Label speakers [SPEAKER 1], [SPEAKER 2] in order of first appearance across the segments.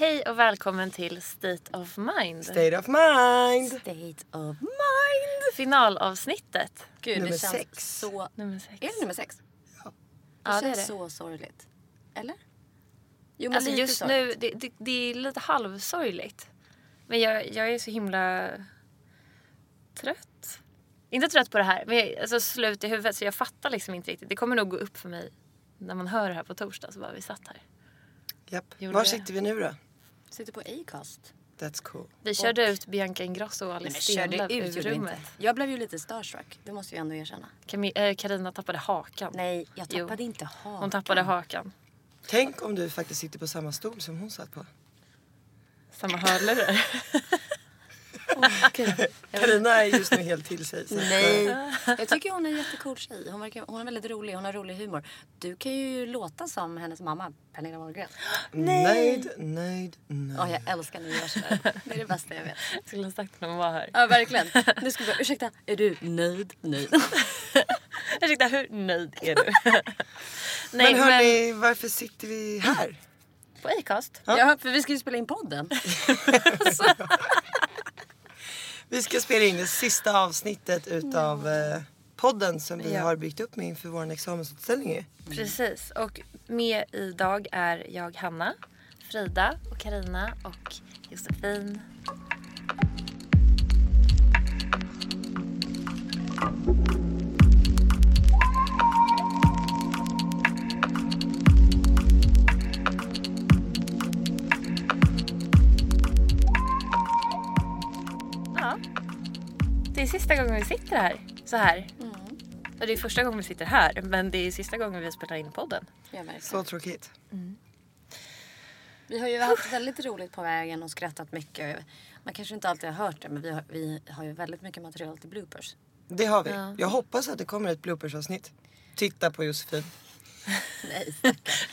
[SPEAKER 1] Hej och välkommen till State of Mind.
[SPEAKER 2] State of mind!
[SPEAKER 3] State of mind.
[SPEAKER 1] Finalavsnittet.
[SPEAKER 3] Gud,
[SPEAKER 2] Nummer
[SPEAKER 3] det känns
[SPEAKER 2] sex.
[SPEAKER 3] så...
[SPEAKER 1] Nummer sex.
[SPEAKER 3] Är det nummer sex? Det
[SPEAKER 1] Ja, det är
[SPEAKER 3] känns
[SPEAKER 1] det.
[SPEAKER 3] så sorgligt. Eller? Jo, men
[SPEAKER 1] Alltså
[SPEAKER 3] lite
[SPEAKER 1] just
[SPEAKER 3] sorgligt.
[SPEAKER 1] nu, det, det, det är lite halvsorgligt. Men jag, jag är så himla trött. Inte trött på det här, men jag, alltså slut i huvudet så jag fattar liksom inte riktigt. Det kommer nog gå upp för mig när man hör det här på torsdag så bara vi satt här.
[SPEAKER 2] Japp.
[SPEAKER 1] Gjorde
[SPEAKER 2] Var sitter vi nu då?
[SPEAKER 3] Sitter på Acast.
[SPEAKER 2] That's cool.
[SPEAKER 1] Vi körde ut Bianca Ingrosso och Alice Stenlöf ur rummet.
[SPEAKER 3] Jag blev ju lite starstruck. Det måste jag ändå erkänna.
[SPEAKER 1] Eh, Carina tappade hakan.
[SPEAKER 3] Nej, jag
[SPEAKER 1] Jo.
[SPEAKER 3] tappade inte hakan.
[SPEAKER 1] Hon tappade hakan.
[SPEAKER 2] Tänk om du faktiskt sitter på samma stol som hon satt på.
[SPEAKER 1] Samma hörlurar.
[SPEAKER 2] Carina är just nu helt till sig.
[SPEAKER 3] Nej. Jag tycker hon är en jättecool tjej. Hon, verkar, hon är väldigt rolig. Hon har rolig humor. Du kan ju låta som hennes mamma, Pernilla Wahlgren.
[SPEAKER 2] Nöjd, nöjd, nöjd.
[SPEAKER 3] Ja, jag älskar när du gör sådär. Det är det bästa jag vet.
[SPEAKER 1] Jag skulle ha sagt när hon var här.
[SPEAKER 3] Ja, verkligen. Nu ska vi bara, ursäkta, är du nöjd? Nöjd.
[SPEAKER 1] Ursäkta, hur nöjd är du?
[SPEAKER 2] Men hörni, varför sitter vi här?
[SPEAKER 1] på Acast.
[SPEAKER 3] Ja, för vi ska ju spela in podden.
[SPEAKER 2] Vi ska spela in det sista avsnittet utav eh, podden som vi
[SPEAKER 1] Ja.
[SPEAKER 2] har byggt upp med inför vår examensutställning ju.
[SPEAKER 1] Precis. Och med idag är jag Hanna, Frida och Karina och Josefin. Ja. Det är sista gången vi sitter här. Så här. Och det är första gången vi sitter här men det är sista gången vi spelar in podden.
[SPEAKER 3] Ja.
[SPEAKER 2] Så tråkigt.
[SPEAKER 3] Vi har ju haft väldigt roligt på vägen och skrattat mycket. Man kanske inte alltid har hört det men vi har, vi har ju väldigt mycket material till bloopers.
[SPEAKER 2] Det har vi. Jag hoppas att det kommer ett bloopersavsnitt. Titta på Josefin.
[SPEAKER 3] Nej.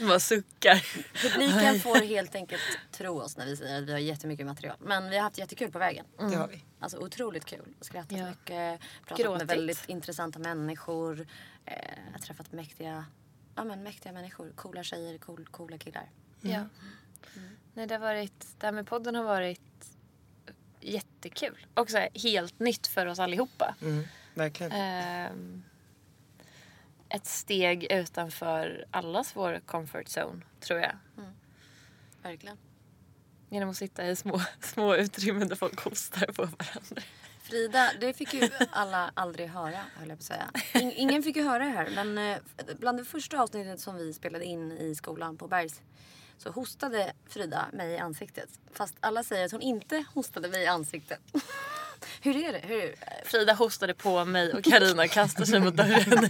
[SPEAKER 1] Man suckar.
[SPEAKER 3] Publiken får helt enkelt tro oss när vi säger att vi har jättemycket material. Men vi har haft jättekul på vägen.
[SPEAKER 2] Det har vi.
[SPEAKER 3] Alltså otroligt kul. Skrattat
[SPEAKER 1] Ja.
[SPEAKER 3] mycket. Pratat
[SPEAKER 1] Gråtit.
[SPEAKER 3] med väldigt intressanta människor. Eh, träffat mäktiga, ja, men mäktiga människor. Coola tjejer, cool, coola killar.
[SPEAKER 1] Ja. Nej, det, har varit, det här med podden har varit jättekul. Och så här, helt nytt för oss allihopa.
[SPEAKER 2] Mm, verkligen.
[SPEAKER 1] Ehm, ett steg utanför allas vår comfort zone, tror jag.
[SPEAKER 3] Verkligen.
[SPEAKER 1] Genom att sitta i små, små utrymmen där folk hostar på varandra.
[SPEAKER 3] Frida, det fick ju alla aldrig höra, höll jag på att säga. In, ingen fick ju höra det här, men eh, bland det första avsnittet som vi spelade in i skolan på Bergs så hostade Frida mig i ansiktet. Fast alla säger att hon inte hostade mig i ansiktet. Hur är det? Hur?
[SPEAKER 1] Frida hostade på mig och Karina kastade sig mot dörren.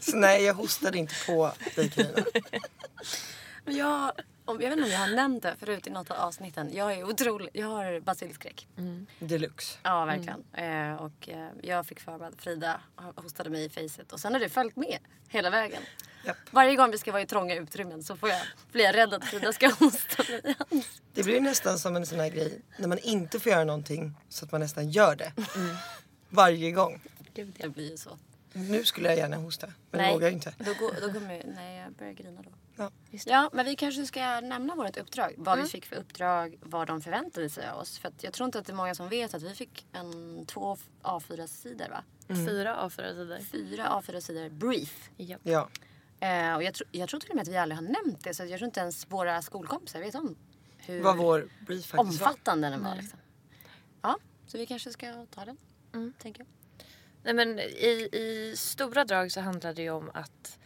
[SPEAKER 2] Så nej, jag hostade inte på dig Carina.
[SPEAKER 3] Jag, om- jag vet inte om jag har nämnt det förut i något av avsnitten. Jag är otrolig. Jag har basilskräck.
[SPEAKER 2] Deluxe.
[SPEAKER 3] Ja, verkligen. Eh, och eh, jag fick för mig att Frida hostade mig i facet. Och sen har det följt med hela vägen.
[SPEAKER 2] Japp.
[SPEAKER 3] Varje gång vi ska vara i trånga utrymmen så får jag, blir jag rädd att Frida ska hosta mig.
[SPEAKER 2] Det blir nästan som en sån här grej när man inte får göra någonting så att man nästan gör det. Varje gång.
[SPEAKER 3] Det blir ju så.
[SPEAKER 2] Nu skulle jag gärna hosta men det vågar jag inte.
[SPEAKER 3] Då, går, då kommer jag, nej, jag börjar grina då.
[SPEAKER 2] Ja.
[SPEAKER 3] Ja, men vi kanske ska nämna vårt uppdrag. Vad vi fick för uppdrag, vad de förväntade sig av oss. För att jag tror inte att det är många som vet att vi fick en två A4-sidor va?
[SPEAKER 1] Fyra av fyra sidor.
[SPEAKER 3] Fyra A4-sidor brief.
[SPEAKER 1] Japp.
[SPEAKER 2] Ja.
[SPEAKER 3] Eh, och jag, tro, jag tror till och med att vi aldrig har nämnt det så jag tror inte ens våra skolkompisar vet om hur
[SPEAKER 2] Vad vår brief faktiskt var.
[SPEAKER 3] omfattande den var. Liksom. Ja, så vi kanske ska ta den.
[SPEAKER 1] Mm.
[SPEAKER 3] Tänker jag.
[SPEAKER 1] Nej, men i, I stora drag så handlar det ju om att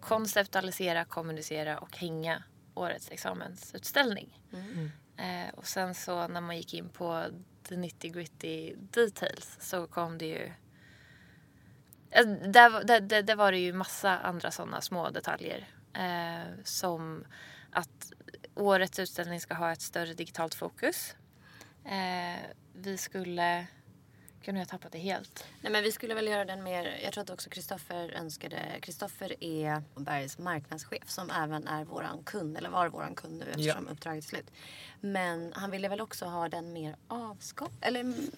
[SPEAKER 1] konceptualisera, kommunicera och hänga årets examensutställning. Eh, och sen så när man gick in på the nitty gritty details så kom det ju... Eh, där, där, där, där var det ju massa andra sådana små detaljer. Eh, som att årets utställning ska ha ett större digitalt fokus. Eh, vi skulle... Gud, nu har jag tappat det helt.
[SPEAKER 3] Nej men vi skulle väl göra den mer, jag tror att också Kristoffer önskade, Kristoffer är Bergs marknadschef som även är våran kund, eller var våran kund nu eftersom uppdraget är slut. Men han ville väl också ha den mer avskap, eller mm,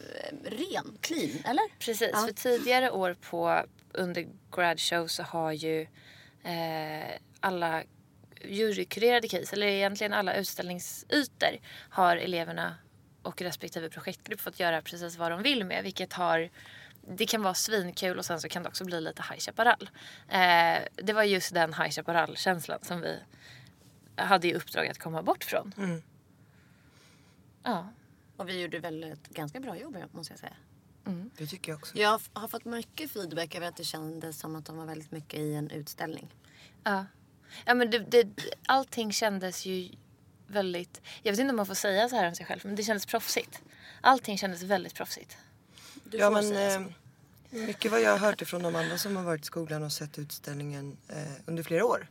[SPEAKER 3] ren, clean, eller?
[SPEAKER 1] Precis,
[SPEAKER 3] Ja.
[SPEAKER 1] för tidigare år på undergrad show så har ju eh, alla jurykurerade case, eller egentligen alla utställningsytor, har eleverna och respektive projektgrupp fått göra precis vad de vill med. Vilket har det kan vara svinkul och sen så kan det också bli lite High Chaparral. Eh, det var just den High Chaparral-känslan som vi hade i uppdrag att komma bort från.
[SPEAKER 2] Mm.
[SPEAKER 1] Ja.
[SPEAKER 3] Och vi gjorde väl ett ganska bra jobb måste jag säga.
[SPEAKER 2] Det tycker jag också.
[SPEAKER 3] Jag har fått mycket feedback över att det kändes som att de var väldigt mycket i en utställning.
[SPEAKER 1] Ja. ja men det, det, allting kändes ju väldigt... Jag vet inte om man får säga så här om sig själv, men det kändes proffsigt. Allting kändes väldigt proffsigt.
[SPEAKER 3] Du
[SPEAKER 2] ja men eh, mycket vad jag har hört ifrån de andra som har varit i skolan och sett utställningen eh, under flera år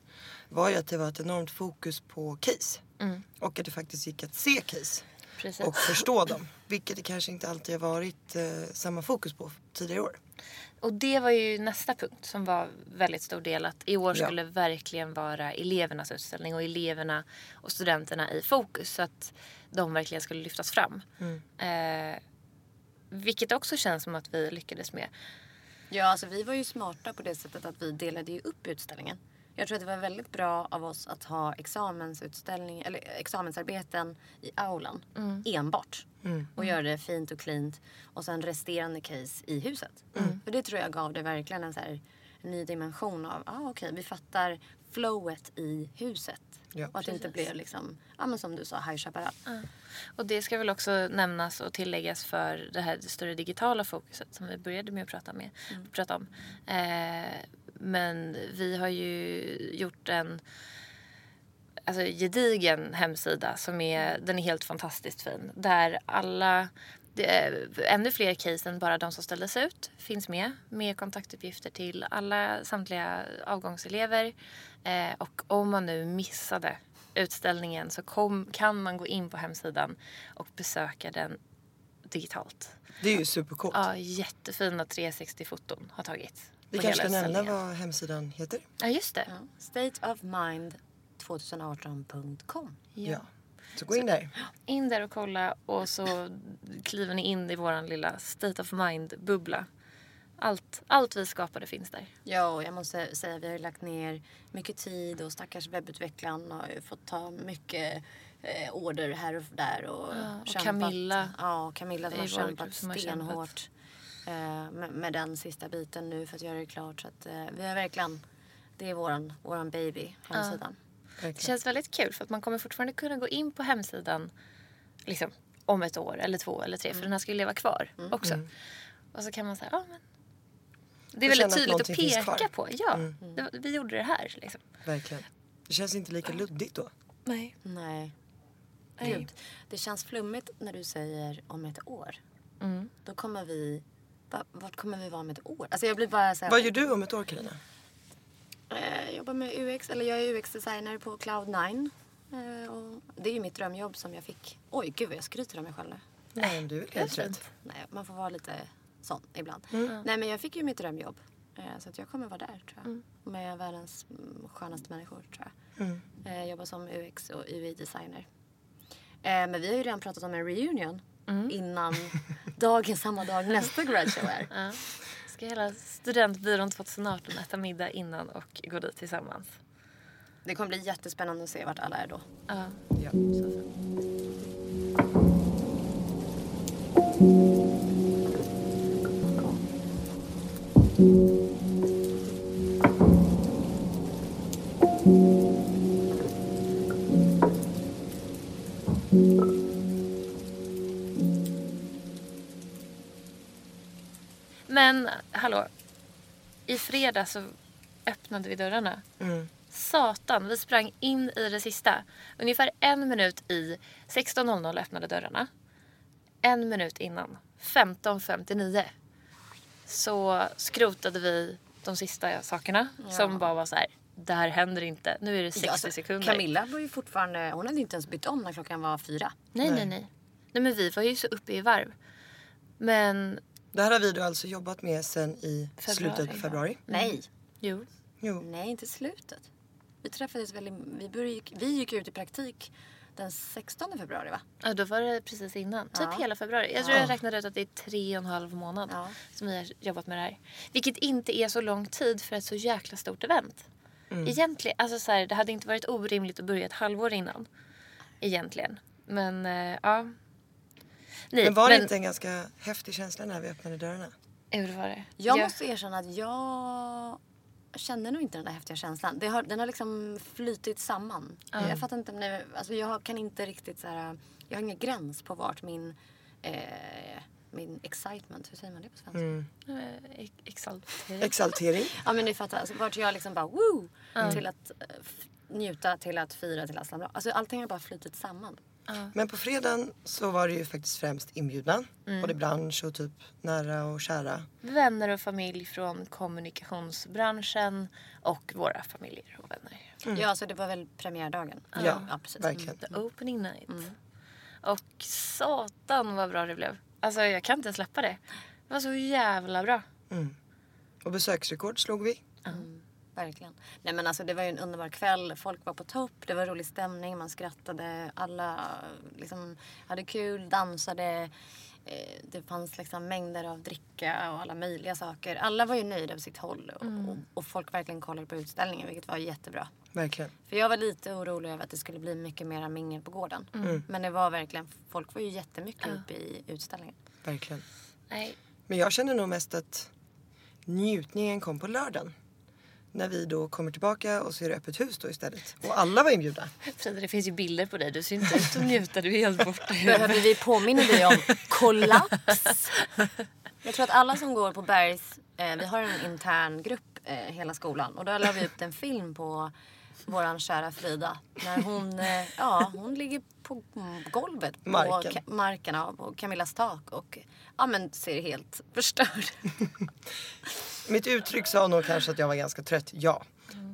[SPEAKER 2] var ju att det var ett enormt fokus på case.
[SPEAKER 1] Mm.
[SPEAKER 2] Och att det faktiskt gick att se case
[SPEAKER 1] Precis.
[SPEAKER 2] och förstå dem. Vilket det kanske inte alltid har varit eh, samma fokus på tidigare år.
[SPEAKER 1] Och det var ju nästa punkt som var väldigt stor del. Att i år
[SPEAKER 2] Ja.
[SPEAKER 1] skulle verkligen vara elevernas utställning och eleverna och studenterna i fokus. Så att de verkligen skulle lyftas fram. Eh, vilket också känns som att vi lyckades med.
[SPEAKER 3] Ja, alltså vi var ju smarta på det sättet att vi delade ju upp utställningen. Jag tror att det var väldigt bra av oss att ha examensutställning, eller examensarbeten i aulan enbart. Och göra det fint och cleant. Och sen resterande case i huset. För det tror jag gav det verkligen en, så här, en ny dimension av, ah, okej, vi fattar flowet i huset.
[SPEAKER 2] Ja,
[SPEAKER 3] och att det inte blev liksom, ja men som du sa, High Chaparral.
[SPEAKER 1] Och det ska väl också nämnas och tilläggas för det här större digitala fokuset som vi började med att prata, med, prata om. Eh, men vi har ju gjort en alltså, gedigen hemsida som är, den är helt fantastiskt fin. Där alla, ännu fler case än bara de som ställdes ut finns med. Med kontaktuppgifter till alla samtliga avgångselever. Eh, och om man nu missade utställningen så kom, kan man gå in på hemsidan och besöka den digitalt.
[SPEAKER 2] Det är ju supercoolt.
[SPEAKER 1] Ja, jättefina 360-foton har tagits.
[SPEAKER 2] Vi kanske ska nämna vad hemsidan heter.
[SPEAKER 1] Ja, just det.
[SPEAKER 3] Ja. Stateofmind2018.com.
[SPEAKER 2] Ja. Så gå in där.
[SPEAKER 1] In där och kolla och så kliver ni in i våran lilla state of mind-bubbla. Allt, allt vi skapade finns där.
[SPEAKER 3] Ja, och jag måste säga vi har lagt ner mycket tid och stackars webbutvecklaren har ju fått ta mycket eh, order här och där. Och,
[SPEAKER 1] Ja, och. Camilla
[SPEAKER 3] Ja, och Camilla som har
[SPEAKER 1] vår
[SPEAKER 3] kämpat stenhårt med, med den sista biten nu för att göra det klart. Så att, eh, vi har verkligen, det är våran, våran baby, hemsidan.
[SPEAKER 1] Det
[SPEAKER 2] Verkligen.
[SPEAKER 1] känns väldigt kul för att man kommer fortfarande kunna gå in på hemsidan liksom, om ett år eller två eller tre för den här ska ju leva kvar också. Och så kan man säga, ja men. Det är väldigt
[SPEAKER 2] att
[SPEAKER 1] tydligt att
[SPEAKER 2] finns
[SPEAKER 1] peka på. Ja, det, vi gjorde det här liksom.
[SPEAKER 2] Verkligen. Det känns inte lika luddigt då.
[SPEAKER 1] Nej.
[SPEAKER 3] Nej.
[SPEAKER 1] Nej.
[SPEAKER 3] Det känns flummigt när du säger om ett år.
[SPEAKER 1] Mm.
[SPEAKER 3] Då kommer vi, va- vart kommer vi vara om ett år? Alltså jag blir bara så här,
[SPEAKER 2] Vad gör du om ett år Carina?
[SPEAKER 3] Eh, Jag jobbar med UX, eller jag är UX-designer på Cloud9. Eh, och det är ju mitt drömjobb som jag fick. Oj, gud vad jag skryter om mig själv nu.
[SPEAKER 2] Nej, men du är väl helt rätt.
[SPEAKER 3] Nej, man får vara lite sån ibland.
[SPEAKER 2] Mm.
[SPEAKER 3] Nej, men jag fick ju mitt drömjobb. Eh, så att jag kommer vara där, tror jag.
[SPEAKER 1] Mm.
[SPEAKER 3] Med världens mm, skönaste människor, tror jag.
[SPEAKER 2] Mm.
[SPEAKER 3] Eh, jobbar som UX och UI-designer. Men vi har ju redan pratat om en reunion
[SPEAKER 1] Mm.
[SPEAKER 3] innan dagen, samma dag nästa grad show är.
[SPEAKER 1] Ja. Ska hela studentbyrån 2018 äta middag innan och gå dit tillsammans.
[SPEAKER 3] Det kommer bli jättespännande att se vart alla är då.
[SPEAKER 1] Ja.
[SPEAKER 2] Ja.
[SPEAKER 1] Så fint. Men hallå. I fredag så öppnade vi dörrarna.
[SPEAKER 2] Mm.
[SPEAKER 1] Satan, vi sprang in i det sista. Ungefär en minut i 16.00 öppnade dörrarna. En minut innan, 15.59, så skrotade vi de sista sakerna som bara var så här. Det här händer inte. Nu är det 60
[SPEAKER 3] Ja, alltså,
[SPEAKER 1] sekunder.
[SPEAKER 3] Camilla var ju fortfarande, hon hade inte ens bytt om när klockan var fyra.
[SPEAKER 1] Nej, nej, nej. Nej, men vi var ju så uppe i varv. Men,
[SPEAKER 2] Det här har vi då alltså jobbat med sen i
[SPEAKER 1] Februari,
[SPEAKER 2] slutet på
[SPEAKER 1] ja.
[SPEAKER 2] februari.
[SPEAKER 3] Nej,
[SPEAKER 1] jo.
[SPEAKER 2] Jo.
[SPEAKER 3] nej inte slutet. Vi träffades väl, i, vi, började, vi gick ut i praktik den 16 februari va?
[SPEAKER 1] Ja, då var det precis innan. Typ
[SPEAKER 3] Ja.
[SPEAKER 1] hela februari. Jag tror
[SPEAKER 2] Ja.
[SPEAKER 1] jag räknade ut att det är tre och en halv månad
[SPEAKER 3] Ja.
[SPEAKER 1] som vi har jobbat med det här. Vilket inte är så lång tid för ett så jäkla stort event.
[SPEAKER 2] Mm.
[SPEAKER 1] Egentligen, alltså så här, det hade inte varit orimligt att börja ett halvår innan. Egentligen. Men eh, ja. Nej,
[SPEAKER 2] Men var det inte en ganska häftig känsla när vi öppnade dörrarna?
[SPEAKER 1] Jo, det var det.
[SPEAKER 3] Jag
[SPEAKER 1] Ja.
[SPEAKER 3] måste erkänna att jag kände nog inte den där häftiga känslan. Det har, den har liksom flytit samman. Jag fattar inte, det- alltså jag kan inte riktigt så här, jag har ingen gräns på vart min, eh, min excitement, hur säger man det på svenska?
[SPEAKER 2] Mm.
[SPEAKER 1] Eh, ex- Exaltering.
[SPEAKER 2] Exaltering.
[SPEAKER 3] Ja men ni fattar, alltså, vart jag liksom bara woo! Till att eh, njuta, till att fira, till att slamra. Alltså allting har bara flutit samman.
[SPEAKER 2] Men på fredagen så var det ju faktiskt främst inbjudna.
[SPEAKER 1] Mm.
[SPEAKER 2] Både bransch och typ nära och kära.
[SPEAKER 1] Vänner och familj från kommunikationsbranschen och våra familjer och vänner.
[SPEAKER 3] Ja alltså det var väl premiärdagen.
[SPEAKER 2] Ja,
[SPEAKER 3] ja precis.
[SPEAKER 2] verkligen.
[SPEAKER 1] The opening night. Och satan vad bra det blev. Alltså jag kan inte släppa det. Det var så jävla bra.
[SPEAKER 2] Och besöksrekord slog vi.
[SPEAKER 3] Verkligen. Nej men alltså det var ju en underbar kväll. Folk var på topp. Det var rolig stämning. Man skrattade. Alla liksom hade kul, dansade. Eh, Det fanns liksom mängder av dricka och alla möjliga saker. Alla var ju nöjda på sitt håll. Och, och, och folk verkligen kollade på utställningen vilket var jättebra.
[SPEAKER 2] Verkligen.
[SPEAKER 3] För jag var lite orolig över att det skulle bli mycket mera mingel på gården. Men det var verkligen, folk var ju jättemycket uppe i utställningen.
[SPEAKER 2] Verkligen.
[SPEAKER 1] Nej.
[SPEAKER 2] Men jag känner nog mest att njutningen kom på lördagen. När vi då kommer tillbaka och så är det öppet hus då istället. Och alla var inbjudna.
[SPEAKER 1] Frida det finns ju bilder på dig. Du ser inte ut att njuta. Du är helt borta
[SPEAKER 3] Behöver vi påminna dig om kollaps? Jag tror att alla som går på Bergs, eh, vi har en intern grupp eh, hela skolan och då la vi upp en film på våran kära Frida. När hon, eh, ja, hon ligger på golvet på
[SPEAKER 2] Marken.
[SPEAKER 3] ka- marken ja, på Camillas tak och ja, men ser helt förstörd.
[SPEAKER 2] Mitt uttryck sa nog kanske att jag var ganska trött, ja.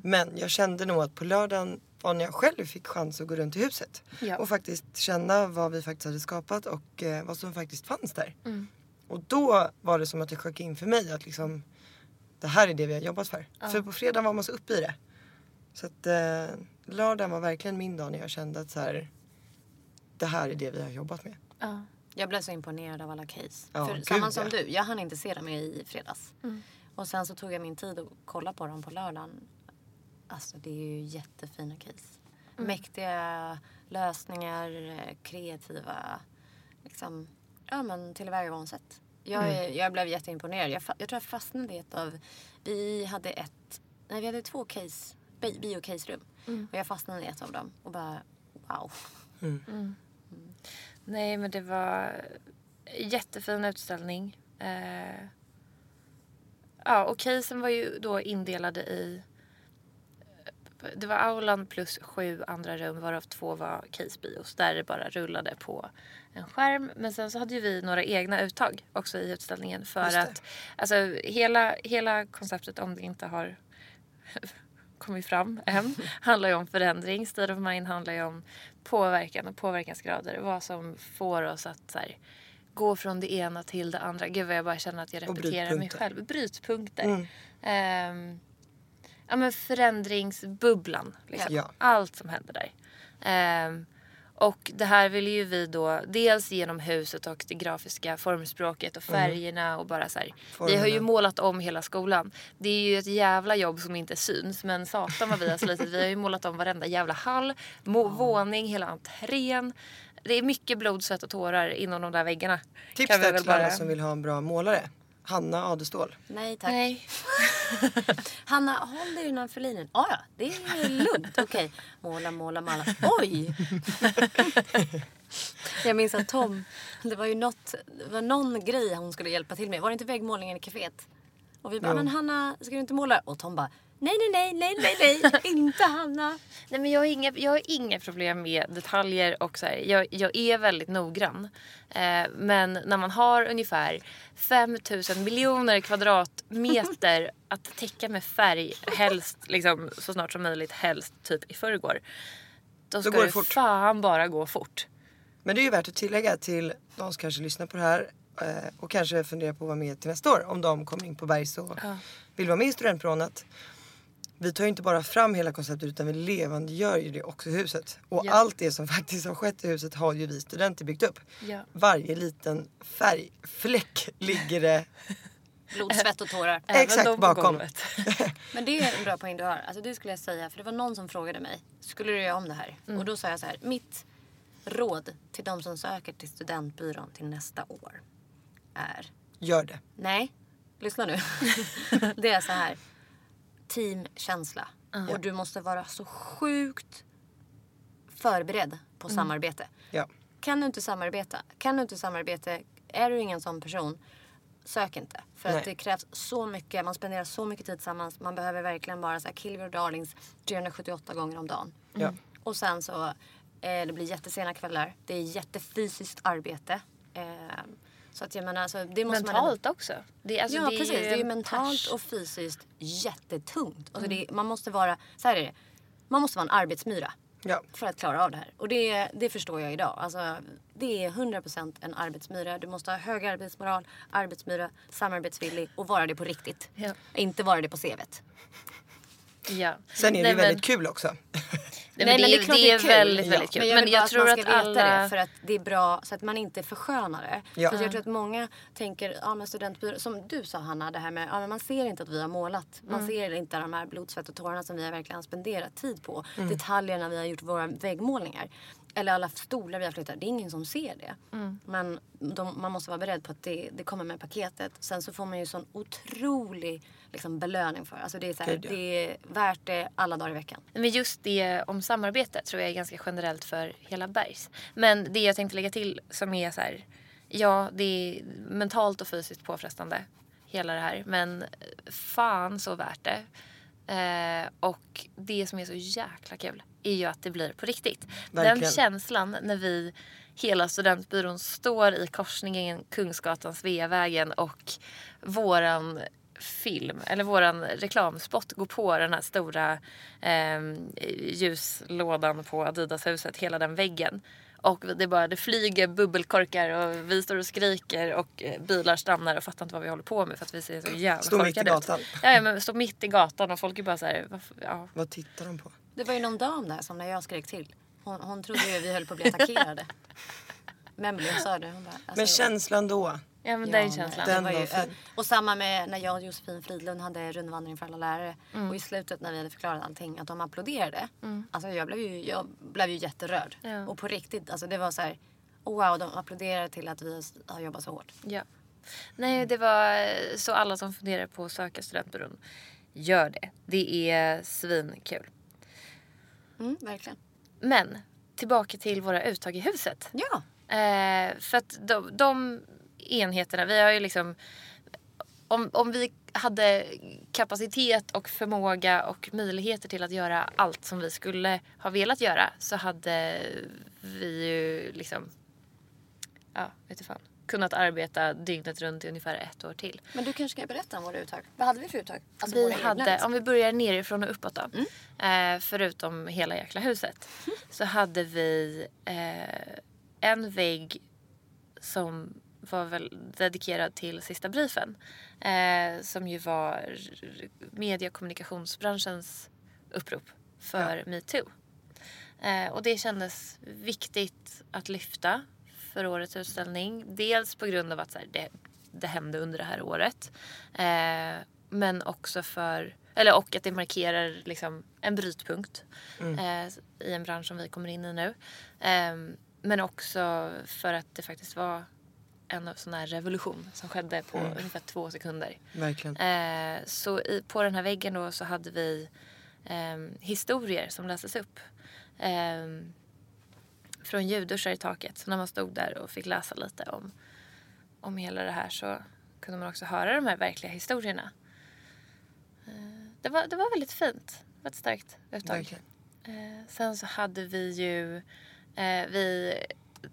[SPEAKER 2] Men jag kände nog att på lördagen var när jag själv fick chans att gå runt i huset.
[SPEAKER 1] Ja.
[SPEAKER 2] Och faktiskt känna vad vi faktiskt hade skapat och eh, vad som faktiskt fanns där. Och då var det som att det sjönk in för mig att liksom det här är det vi har jobbat för. För på fredag var man så uppe i det. Så att eh, lördagen var verkligen min dag när jag kände att så här, det här är det vi har jobbat med.
[SPEAKER 1] Ja.
[SPEAKER 3] Jag blev så imponerad av alla case.
[SPEAKER 2] Ja,
[SPEAKER 3] För
[SPEAKER 2] gud,
[SPEAKER 3] samma som
[SPEAKER 2] ja.
[SPEAKER 3] du, jag hann inte se dem i fredags. Och sen så tog jag min tid att kolla på dem på lördagen. Alltså det är ju jättefina case. Mäktiga lösningar, eh, kreativa, liksom, ja men tillvägagångssätt. Jag, är- jag blev jätteimponerad. Jag, jag tror jag fastnade i ett av, vi hade ett, nej vi hade två case, bi- bio-case-rum. Och jag fastnade i ett av dem och bara wow.
[SPEAKER 1] Nej men det var jättefin utställning. Eh, ja och casen var ju då indelade i det var aulan plus sju andra rum varav två var casebios där det bara rullade på en skärm. Men sen så hade ju vi några egna uttag också i utställningen för att alltså hela, hela konceptet om det inte har kommit fram än handlar ju om förändring. State of mind handlar ju om påverkan och påverkansgrader. Vad som får oss att så här, gå från det ena till det andra. Gud vad jag bara känner att jag repeterar mig själv. Brytpunkter.
[SPEAKER 2] Mm.
[SPEAKER 1] Ehm, ja men förändringsbubblan. Liksom.
[SPEAKER 2] Ja.
[SPEAKER 1] Allt som händer där. Ehm, och det här vill ju vi då dels genom huset och det grafiska formspråket och färgerna och bara så här. Vi har ju
[SPEAKER 2] Formerna.
[SPEAKER 1] målat om hela skolan. Det är ju ett jävla jobb som inte syns men satan vad vi har slitit. Vi har ju målat om varenda jävla hall, mo- våning, hela entrén. Det är mycket blod, svett och tårar inom de där väggarna.
[SPEAKER 2] Tips där till alla som vill ha en bra målare. Hanna Adestål.
[SPEAKER 3] Nej tack.
[SPEAKER 1] Nej.
[SPEAKER 3] Hanna, håll dig innanför linjen. Ah, ja, det är lugnt. Okej. Måla, måla, måla. Oj! Jag minns att Tom, det var ju något, det var någon grej hon skulle hjälpa till med. Var det inte väggmålningen i kaféet? Och vi bara,
[SPEAKER 2] Jo.
[SPEAKER 3] men Hanna, ska du inte måla? Och Tom bara, nej, nej, nej, nej, nej, nej, inte Hanna.
[SPEAKER 1] Nej, men jag, har inga, jag har inga problem med detaljer och så här, jag, jag är väldigt noggrann. Eh, men när man har ungefär 5000 miljoner kvadratmeter att täcka med färg, helst liksom, så snart som möjligt, helst typ i förrgår. Då ska
[SPEAKER 2] går det fort.
[SPEAKER 1] fan bara gå fort.
[SPEAKER 2] Men det är ju värt att tillägga till de som kanske lyssnar på det här eh, och kanske funderar på att vara med till nästa år om de kommer in på Bergs och vill vara med i studentbyrån att vi tar ju inte bara fram hela konceptet utan vi levandegör ju det också i huset. Och
[SPEAKER 1] Ja.
[SPEAKER 2] allt det som faktiskt har skett i huset har ju vi studenter byggt upp.
[SPEAKER 1] Ja.
[SPEAKER 2] Varje liten färgfläck ligger det
[SPEAKER 3] Blod, svett och tårar.
[SPEAKER 1] Även
[SPEAKER 2] Exakt bakom.
[SPEAKER 3] Men det är en bra poäng du har. Alltså det skulle jag säga, för det var någon som frågade mig, skulle du göra om det här? Och då sa jag så här, mitt råd till de som söker till studentbyrån till nästa år är,
[SPEAKER 2] gör det.
[SPEAKER 3] nej, lyssna nu. det är så här, teamkänsla. Och du måste vara så sjukt förberedd på samarbete.
[SPEAKER 2] Ja.
[SPEAKER 3] Kan du inte samarbeta, kan du inte samarbeta, är du ingen sån person, sök inte. För
[SPEAKER 2] Nej.
[SPEAKER 3] att det krävs så mycket, man spenderar så mycket tid tillsammans. Man behöver verkligen bara så här kill your darlings 378 gånger om dagen.
[SPEAKER 2] Ja.
[SPEAKER 3] Och sen så, eh, det blir jättesena kvällar. Det är jättefysiskt arbete. Eh, så att jag menar, alltså, det måste man
[SPEAKER 1] Mentalt också. Det, är- alltså,
[SPEAKER 3] ja
[SPEAKER 1] det
[SPEAKER 3] precis,
[SPEAKER 1] ju
[SPEAKER 3] det är mentalt och fysiskt jättetungt. Alltså, det, man måste vara, så här är det. Man måste vara en arbetsmyra
[SPEAKER 2] Ja.
[SPEAKER 3] för att klara av det här. Och det, det förstår jag idag. Alltså, det är 100% en arbetsmyra. Du måste ha hög arbetsmoral, arbetsmyra, samarbetsvillig och vara det på riktigt.
[SPEAKER 1] Ja.
[SPEAKER 3] Inte vara det på CVt.
[SPEAKER 1] Ja.
[SPEAKER 2] Sen är det
[SPEAKER 1] Nej,
[SPEAKER 2] ju
[SPEAKER 1] men-
[SPEAKER 2] väldigt kul också.
[SPEAKER 1] Nej, men det, är,
[SPEAKER 3] klart
[SPEAKER 1] det är
[SPEAKER 3] kul.
[SPEAKER 1] väldigt, väldigt kul.
[SPEAKER 3] Men jag,
[SPEAKER 1] Men
[SPEAKER 3] vill
[SPEAKER 1] jag,
[SPEAKER 3] bara
[SPEAKER 1] tror
[SPEAKER 3] att man ska veta
[SPEAKER 1] alla...
[SPEAKER 3] det för att det är bra så att man inte förskönar det.
[SPEAKER 2] Ja.
[SPEAKER 3] För jag tror att många tänker, ja men studentbyrå, som du sa Hanna, det här med, ja men man ser inte att vi har målat. Man ser inte de här blod, svett och tårarna som vi har verkligen spenderat tid på. Detaljerna vi har gjort våra väggmålningar. Eller alla stolar vi har flyttat. Det är ingen som ser det. Men de, man måste vara beredd på att det, det kommer med paketet. Sen så får man ju sån otrolig liksom, belöning för. Alltså det är, här, det är värt det alla dagar i veckan.
[SPEAKER 1] Men just det om samarbete tror jag är ganska generellt för hela Bergs. Men det jag tänkte lägga till som är så här, ja det är mentalt och fysiskt påfrestande hela det här. Men fan så värt det. Eh, och det som är så jäkla kul är ju att det blir på riktigt. Den
[SPEAKER 2] Verkligen.
[SPEAKER 1] känslan när vi hela studentbyrån står i korsningen Kungsgatan Sveavägen och våran film eller våran reklamspot går på den här stora eh, ljuslådan på Adidashuset, hela den väggen. Och det, bara, det flyger bubbelkorkar och vi står och skriker och eh, bilar stannar och fattar inte vad vi håller på med för att vi ser så jävla
[SPEAKER 2] Står mitt i
[SPEAKER 1] korkade ut.
[SPEAKER 2] gatan.
[SPEAKER 1] Ja, men står mitt i gatan och folk är bara så här, varför, ja.
[SPEAKER 2] Vad tittar de på?
[SPEAKER 3] Det var ju någon dam där som när jag skrek till. Hon, hon trodde ju vi höll på att bli attackerade. Memly sa det. Hon bara, alltså,
[SPEAKER 2] Men känslan då?
[SPEAKER 1] ja men
[SPEAKER 3] Ja,
[SPEAKER 1] den
[SPEAKER 3] nej,
[SPEAKER 1] känslan.
[SPEAKER 3] det
[SPEAKER 2] Den
[SPEAKER 3] var ju,
[SPEAKER 2] var
[SPEAKER 3] och samma med när jag och Josefin Fridlund hade rundvandring för alla lärare.
[SPEAKER 1] Mm.
[SPEAKER 3] Och i slutet när vi hade förklarat allting att de applåderade. Alltså jag blev ju, jag blev ju jätterörd.
[SPEAKER 1] Ja.
[SPEAKER 3] Och på riktigt, alltså det var så här. Oh wow, de applåderade till att vi har jobbat så hårt.
[SPEAKER 1] Ja. Nej, det var så alla som funderar på att söka studentbyrån, gör det. Det är svinkul.
[SPEAKER 3] Mm, verkligen.
[SPEAKER 1] Men tillbaka till våra uttag i huset.
[SPEAKER 3] Ja.
[SPEAKER 1] Eh, för att de, de enheterna, vi har ju liksom... Om, om vi hade kapacitet och förmåga och möjligheter till att göra allt som vi skulle ha velat göra så hade vi ju liksom... Ja, vet du fan. Kunnat arbeta dygnet runt i ungefär ett år till.
[SPEAKER 3] Men du kanske kan berätta om våra uttag. Vad hade vi för uttag? Alltså
[SPEAKER 1] vi hade,
[SPEAKER 3] liksom.
[SPEAKER 1] om vi börjar nerifrån och uppåt då. Eh, förutom hela jäkla huset. Så hade vi eh, en vägg som var väl dedikerad till sista briefen. Eh, som ju var media och kommunikationsbranschens upprop för metoo. Eh, och det kändes viktigt att lyfta för årets utställning. Dels på grund av att så här, det, det hände under det här året. Eh, men också för, eller och att det markerar liksom en brytpunkt eh, i en bransch som vi kommer in i nu. Eh, men också för att det faktiskt var en sån här revolution som skedde på
[SPEAKER 2] Mm.
[SPEAKER 1] ungefär två sekunder.
[SPEAKER 2] Verkligen.
[SPEAKER 1] Eh, så i, på den här väggen då så hade vi ehm, historier som lästes upp. ehm, från ljudduschar i taket. Så när man stod där och fick läsa lite om, om hela det här så kunde man också höra de här verkliga historierna. Eh, det, var, det var väldigt fint. Det var ett starkt upptag.
[SPEAKER 2] Verkligen.
[SPEAKER 1] Eh, sen så hade vi ju, eh, vi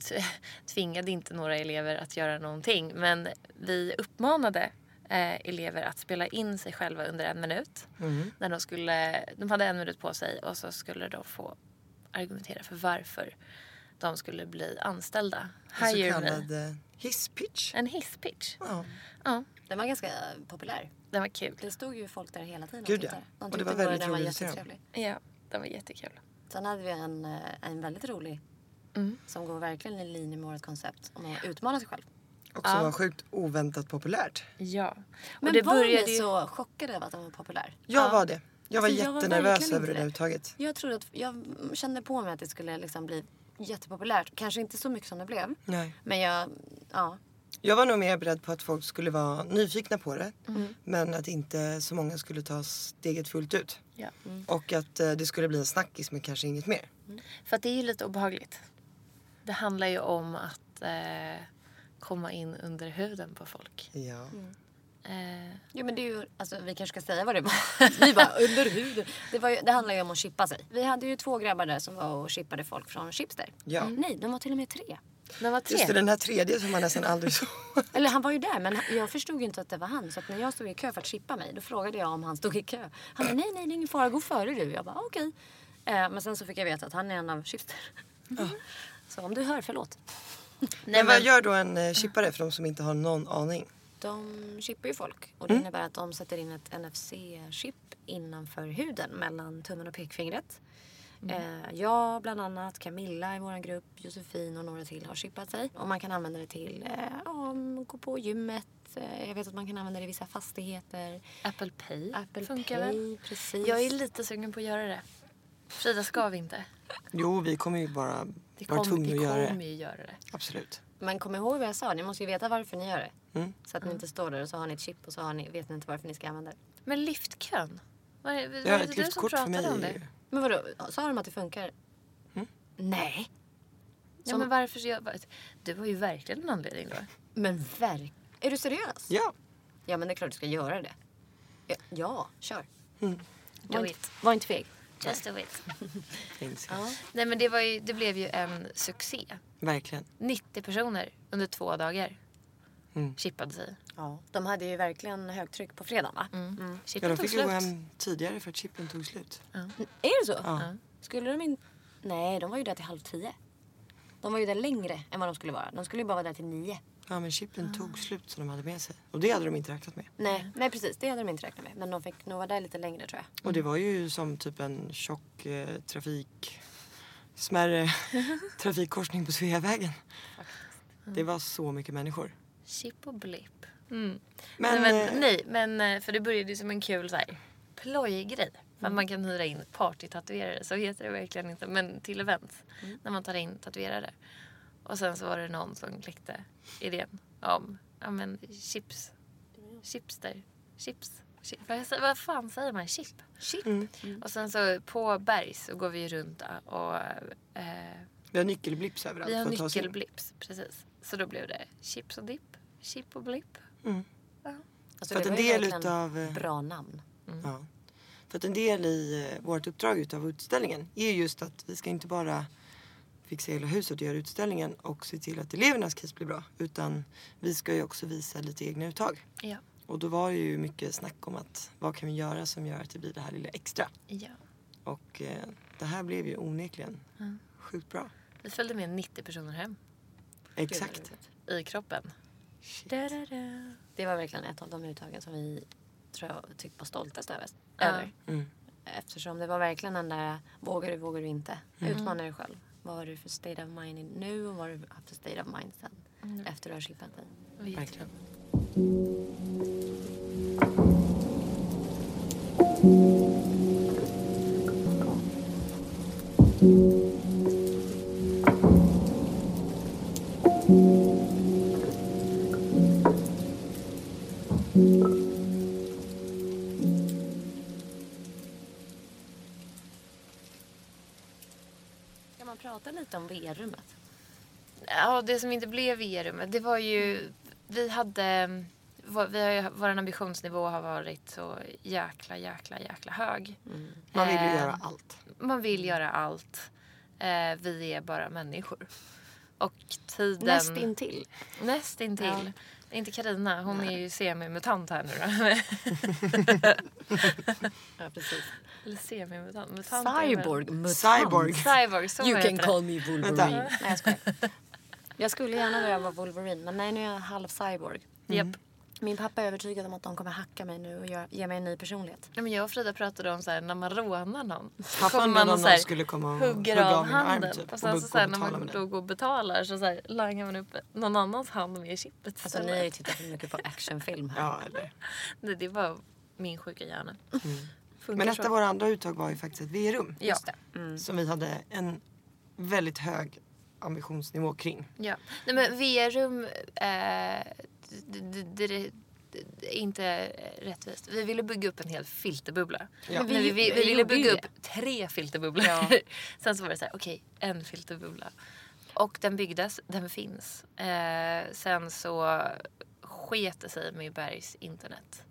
[SPEAKER 1] tvingade inte några elever att göra någonting men vi uppmanade elever att spela in sig själva under en minut.
[SPEAKER 2] Mm.
[SPEAKER 1] När de, skulle, de hade en minut på sig och så skulle de få argumentera för varför de skulle bli anställda.
[SPEAKER 2] En så kallad eh, hisspitch.
[SPEAKER 1] En hisspitch.
[SPEAKER 2] Ja.
[SPEAKER 1] Ja,
[SPEAKER 3] Den var ganska populär.
[SPEAKER 1] den var kul.
[SPEAKER 3] Det stod ju folk där hela tiden
[SPEAKER 2] Gud, ja.
[SPEAKER 3] tittade. De
[SPEAKER 2] Och det var väldigt roligt att se dem.
[SPEAKER 1] Ja, den var jättekul.
[SPEAKER 3] Sen hade vi en, eh, en väldigt rolig
[SPEAKER 1] Mm.
[SPEAKER 3] som går verkligen i linje med vårt koncept om att utmana sig själv.
[SPEAKER 2] Också
[SPEAKER 1] Ja.
[SPEAKER 2] var sjukt oväntat populärt.
[SPEAKER 1] Ja.
[SPEAKER 3] Men
[SPEAKER 1] och det
[SPEAKER 3] var
[SPEAKER 1] började
[SPEAKER 3] ni
[SPEAKER 1] ju...
[SPEAKER 3] så chockade över att den var populär?
[SPEAKER 2] Jag
[SPEAKER 1] Ja.
[SPEAKER 2] var det. Jag var
[SPEAKER 3] Alltså, jag var
[SPEAKER 2] jättenervös över det. överhuvudtaget.
[SPEAKER 3] Jag trodde att, jag kände på mig att det skulle liksom bli jättepopulärt. Kanske inte så mycket som det blev.
[SPEAKER 2] Nej.
[SPEAKER 3] Men jag, ja.
[SPEAKER 2] Jag var nog mer beredd på att folk skulle vara nyfikna på det.
[SPEAKER 1] Mm.
[SPEAKER 2] Men att inte så många skulle ta steget fullt ut.
[SPEAKER 1] Ja.
[SPEAKER 2] Och att eh, det skulle bli en snackis men kanske inget mer.
[SPEAKER 1] För att det är ju lite obehagligt. Det handlar ju om att eh, komma in under huden på folk.
[SPEAKER 2] Ja.
[SPEAKER 1] Eh,
[SPEAKER 3] Jo men det är ju, alltså vi kanske ska säga vad det var. vi bara under huden. Det, var ju, det handlar ju om att chippa sig. Vi hade ju två grabbar där som var och chippade folk från Chipster.
[SPEAKER 2] Ja.
[SPEAKER 3] Nej, de var till och med tre.
[SPEAKER 1] den var tre.
[SPEAKER 2] Just det, den här tredje som man nästan aldrig såg.
[SPEAKER 3] Eller han var ju där men jag förstod ju inte att det var han. Så att när jag stod i kö för att chippa mig då frågade jag om han stod i kö. Han bara nej nej det är ingen fara, gå före du. Jag bara okej. Eh, men sen så fick jag veta att han är en av Chipster. Så om du hör, förlåt.
[SPEAKER 1] Nej,
[SPEAKER 2] men vad
[SPEAKER 1] men,
[SPEAKER 2] gör då en eh, chippare för de som inte har någon aning?
[SPEAKER 3] De chippar ju folk och det innebär att de sätter in ett NFC-chip innanför huden mellan tummen och pekfingret. Eh, jag bland annat, Camilla i vår grupp, Josefin och några till har chippat sig. Och man kan använda det till eh, ja, gå på gymmet. Eh, jag vet att man kan använda det i vissa fastigheter.
[SPEAKER 1] Apple Pay
[SPEAKER 3] Apple
[SPEAKER 1] funkar
[SPEAKER 3] Pay,
[SPEAKER 1] väl?
[SPEAKER 3] precis.
[SPEAKER 1] Jag är lite sugen på att göra det. Frida ska vi inte.
[SPEAKER 2] Jo, vi kommer ju bara
[SPEAKER 1] Vi
[SPEAKER 2] vara
[SPEAKER 1] kommer
[SPEAKER 2] tvungna
[SPEAKER 1] vi
[SPEAKER 2] att göra
[SPEAKER 1] kommer
[SPEAKER 2] det.
[SPEAKER 1] ju göra det.
[SPEAKER 2] Absolut.
[SPEAKER 3] Men kom ihåg vad jag sa, ni måste ju veta varför ni gör det.
[SPEAKER 2] Mm.
[SPEAKER 3] Så att ni inte står där och så har ni ett chip och så har ni, vet ni inte varför ni ska använda det.
[SPEAKER 1] Men liftkön? Var det, var
[SPEAKER 2] Ja,
[SPEAKER 1] det
[SPEAKER 2] ett
[SPEAKER 1] du som
[SPEAKER 2] liftkort för
[SPEAKER 1] pratade
[SPEAKER 2] mig
[SPEAKER 1] om det?
[SPEAKER 3] Men vadå, sa de att det funkar? Nej.
[SPEAKER 1] Ja, men varför så jag, Du har ju verkligen en anledning då.
[SPEAKER 3] Men verk... Är du seriös?
[SPEAKER 2] Ja.
[SPEAKER 3] Ja men det är klart du ska göra det. Ja, ja kör. Var,
[SPEAKER 1] Do
[SPEAKER 3] inte, var inte feg.
[SPEAKER 1] Just do it.
[SPEAKER 2] Finns.
[SPEAKER 1] Nej men det, var ju, det blev ju en succé.
[SPEAKER 2] Verkligen.
[SPEAKER 1] 90 personer under två dagar
[SPEAKER 2] Mm.
[SPEAKER 1] chippade sig.
[SPEAKER 3] Ja. De hade ju verkligen högtryck på fredagen va?
[SPEAKER 1] Mm.
[SPEAKER 2] Ja,
[SPEAKER 1] Chippen
[SPEAKER 2] de
[SPEAKER 1] tog
[SPEAKER 2] fick ju gå hem tidigare för att chippen tog slut.
[SPEAKER 3] Är det så?
[SPEAKER 2] Ja.
[SPEAKER 3] Skulle de inte... Nej, de var ju där till halv tio. De var ju där längre än vad de skulle vara. De skulle ju bara vara där till nio.
[SPEAKER 2] Ja, men chippen tog slut som de hade med sig. Och det hade de inte räknat med.
[SPEAKER 3] Nej, nej precis. Det hade de inte räknat med. Men de fick nog vara där lite längre tror jag.
[SPEAKER 2] Och det var ju som typ en tjock eh, trafik... Smärre trafikkorsning på Sveavägen. Det var så mycket människor.
[SPEAKER 1] Chip och blipp. Mm.
[SPEAKER 2] Men,
[SPEAKER 1] nej,
[SPEAKER 2] eh,
[SPEAKER 1] men, nej, men eh, för det började ju som en kul så här, plojgrej. För att man kan hyra in partytatuerare, så heter det verkligen inte. Men till event. När man tar in tatuerare. Och sen så var det någon som kläckte idén om ja, men chips. Chipster. Chips. Chip. Vad, vad fan säger man? Chip?
[SPEAKER 3] Chip.
[SPEAKER 2] Mm.
[SPEAKER 1] Och sen så på Bergs så går vi runt och eh,
[SPEAKER 2] Vi har nyckelblips överallt
[SPEAKER 1] vi har nyckelblips. Precis. Så då blev det chips och dipp. Chip och blipp.
[SPEAKER 2] Mm.
[SPEAKER 3] Alltså,
[SPEAKER 2] För att en del utav... eh,
[SPEAKER 3] Bra namn.
[SPEAKER 2] Ja. För att en del i eh, vårt uppdrag utav utställningen är just att vi ska inte bara fixa hela huset och göra utställningen och se till att elevernas KIS blir bra. Utan vi ska ju också visa lite egna uttag.
[SPEAKER 1] Ja.
[SPEAKER 2] Och då var det ju mycket snack om att vad kan vi göra som gör att det blir det här lilla extra.
[SPEAKER 1] ja.
[SPEAKER 2] Och eh, det här blev ju onekligen sjukt bra.
[SPEAKER 1] Vi följde med 90 personer hem
[SPEAKER 2] Exakt.
[SPEAKER 1] i kroppen.
[SPEAKER 3] Det var verkligen ett av de uttagen som vi tror jag tyckte var stoltast över.
[SPEAKER 1] Ja.
[SPEAKER 2] Mm.
[SPEAKER 3] Eftersom det var verkligen den där vågar du, vågar du inte. Utmana dig själv. Vad har du för state of mind nu och vad har du haft för state of mind sen? Efter du har chippat dig.
[SPEAKER 2] Verkligen.
[SPEAKER 3] man lite om VR-rummet?
[SPEAKER 1] Ja, det som inte blev VR-rummet, det var ju... Vi hade... Vi har ju, vår ambitionsnivå har varit så jäkla, jäkla, jäkla hög.
[SPEAKER 2] Man vill ju
[SPEAKER 1] Eh,
[SPEAKER 2] göra allt.
[SPEAKER 1] Man vill göra allt. Eh, vi är bara människor. Och tiden...
[SPEAKER 3] Nästintill.
[SPEAKER 1] Nästintill. Inte Karina, hon är ju semimutant här nu då.
[SPEAKER 3] Ja, precis.
[SPEAKER 1] Eller semimutant. Mutant
[SPEAKER 3] Cyborg. Mutant.
[SPEAKER 2] Cyborg.
[SPEAKER 1] Cyborg, så
[SPEAKER 3] You
[SPEAKER 1] heter
[SPEAKER 3] can
[SPEAKER 1] det.
[SPEAKER 3] call me Wolverine.
[SPEAKER 2] Vänta.
[SPEAKER 3] Nej jag skojar. Jag skulle gärna vilja vara Wolverine men nej nu är jag halv cyborg.
[SPEAKER 1] Japp.
[SPEAKER 3] Min pappa är övertygad om att de kommer hacka mig nu och ge mig en ny personlighet.
[SPEAKER 1] Nej, men jag och Frida pratade om så här, när man rånar någon.
[SPEAKER 2] Pappan
[SPEAKER 1] kommer
[SPEAKER 2] när
[SPEAKER 1] och
[SPEAKER 2] någon
[SPEAKER 1] så här
[SPEAKER 2] skulle komma och
[SPEAKER 1] hugger
[SPEAKER 2] hugga
[SPEAKER 1] av
[SPEAKER 2] av
[SPEAKER 1] handen.
[SPEAKER 2] typ,
[SPEAKER 1] och sen
[SPEAKER 2] och
[SPEAKER 1] så, så här, när man då går och betalar så, så här, langar man upp någon annans hand med i chippet
[SPEAKER 3] Alltså ni har ju tittat för mycket på actionfilm här.
[SPEAKER 2] Ja, eller.
[SPEAKER 1] det, det var min sjuka hjärna. Funkar
[SPEAKER 2] Mm. Men ett av våra andra uttag var ju faktiskt ett VR-rum.
[SPEAKER 1] Ja.
[SPEAKER 2] Som vi hade en väldigt hög ambitionsnivå kring.
[SPEAKER 1] Ja. Nej men VR-rum, eh, det, det, inte rättvist. Vi ville bygga upp en hel filterbubbla.
[SPEAKER 2] Ja.
[SPEAKER 1] Men
[SPEAKER 3] vi-
[SPEAKER 1] vi, vi, vi
[SPEAKER 3] vi
[SPEAKER 1] ville bygga upp tre filterbubblor.
[SPEAKER 3] Ja.
[SPEAKER 1] Sen så var det så här, okej, en filterbubbla. Och den byggdes, den finns. Eh, sen så sket det sig med Bergs internet.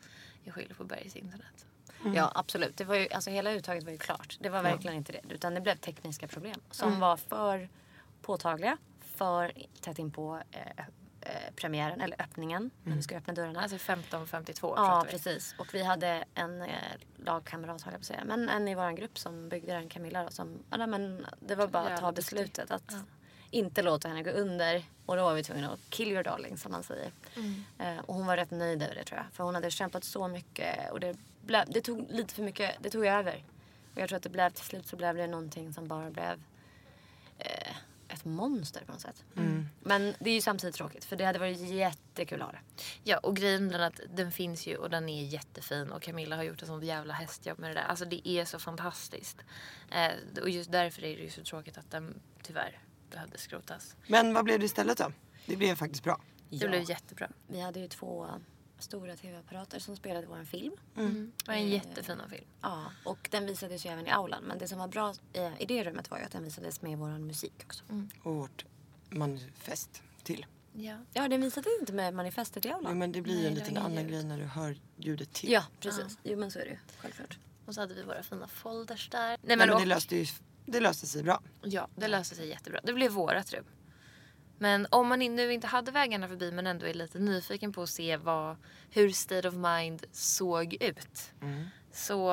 [SPEAKER 1] Jag skyller på Bergs internet.
[SPEAKER 3] Ja absolut. Det var ju, alltså, hela uttaget var ju klart. Det var verkligen inte det. Utan det blev tekniska problem som var för påtagliga. För tätt in på eh, eh, premiären eller öppningen när vi ska öppna dörrarna.
[SPEAKER 1] Alltså 1552
[SPEAKER 3] Ja, precis. Och vi hade en eh, lagkamrat, höll jag på att säga. Men en i vår grupp som byggde den, Camilla. Då, som, ja, men det var bara att ta beslutet att inte låta henne gå under. Och då var vi tvungna att kill your darling, som man säger.
[SPEAKER 1] Mm.
[SPEAKER 3] Eh, och hon var rätt nöjd över det, tror jag. För hon hade kämpat så mycket. Och det, blev, det tog lite för mycket, det tog över. Och jag tror att det blev, till slut så blev det någonting som bara blev eh, ett monster på något sätt. Men det är ju samtidigt tråkigt, för det hade varit jättekul att ha det.
[SPEAKER 1] Ja, och grejen är att den finns ju och den är jättefin och Camilla har gjort ett sånt jävla hästjobb med det där. Alltså det är så fantastiskt. Eh, och just därför är det ju så tråkigt att den tyvärr behövde skrotas.
[SPEAKER 2] Men vad blev det istället då? Det blev faktiskt bra.
[SPEAKER 1] Det
[SPEAKER 3] Ja.
[SPEAKER 1] blev jättebra.
[SPEAKER 3] Vi hade ju två stora tv-apparater som spelade vår film.
[SPEAKER 1] Mm. Det var en jättefin film.
[SPEAKER 3] Ja, och den visades ju även i aulan. Men det som var bra eh, i det rummet var ju att den visades med vår musik också.
[SPEAKER 2] Och vårt manifest till.
[SPEAKER 1] Ja.
[SPEAKER 3] Ja, den visades inte med manifestet i aulan.
[SPEAKER 2] Jo men det blir ju
[SPEAKER 1] Nej,
[SPEAKER 2] en liten annan
[SPEAKER 1] ljud.
[SPEAKER 2] grej när du hör ljudet till.
[SPEAKER 3] Ja, precis. Jo, men så är det ju. Självklart.
[SPEAKER 1] Och så hade vi våra fina folders där. Nej,
[SPEAKER 2] Nej,
[SPEAKER 1] men
[SPEAKER 2] men
[SPEAKER 1] och,
[SPEAKER 2] det löste, ju, det löste sig bra.
[SPEAKER 1] Ja, det löste sig jättebra. Det blev vårat rum. Men om man nu inte hade vägarna förbi men ändå är lite nyfiken på att se vad, hur State of Mind såg ut. Så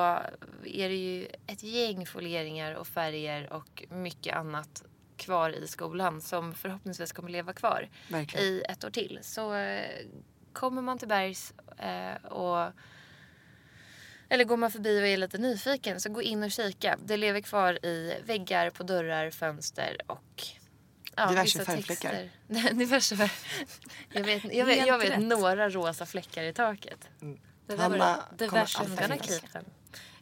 [SPEAKER 1] är det ju ett gäng folieringar och färger och mycket annat kvar i skolan som förhoppningsvis kommer leva kvar
[SPEAKER 2] Verkligen.
[SPEAKER 1] i ett år till. Så eh, kommer man till Bergs eh, och eller går man förbi och är lite nyfiken så gå in och kika. Det lever kvar i väggar, på dörrar, fönster och ja,
[SPEAKER 2] Diverse färgfläckar.
[SPEAKER 1] Diverse färg... Jag vet, jag vet, jag vet några rosa fläckar i taket.
[SPEAKER 3] Det
[SPEAKER 2] Hanna
[SPEAKER 3] var
[SPEAKER 2] kommer
[SPEAKER 3] diverse
[SPEAKER 1] them.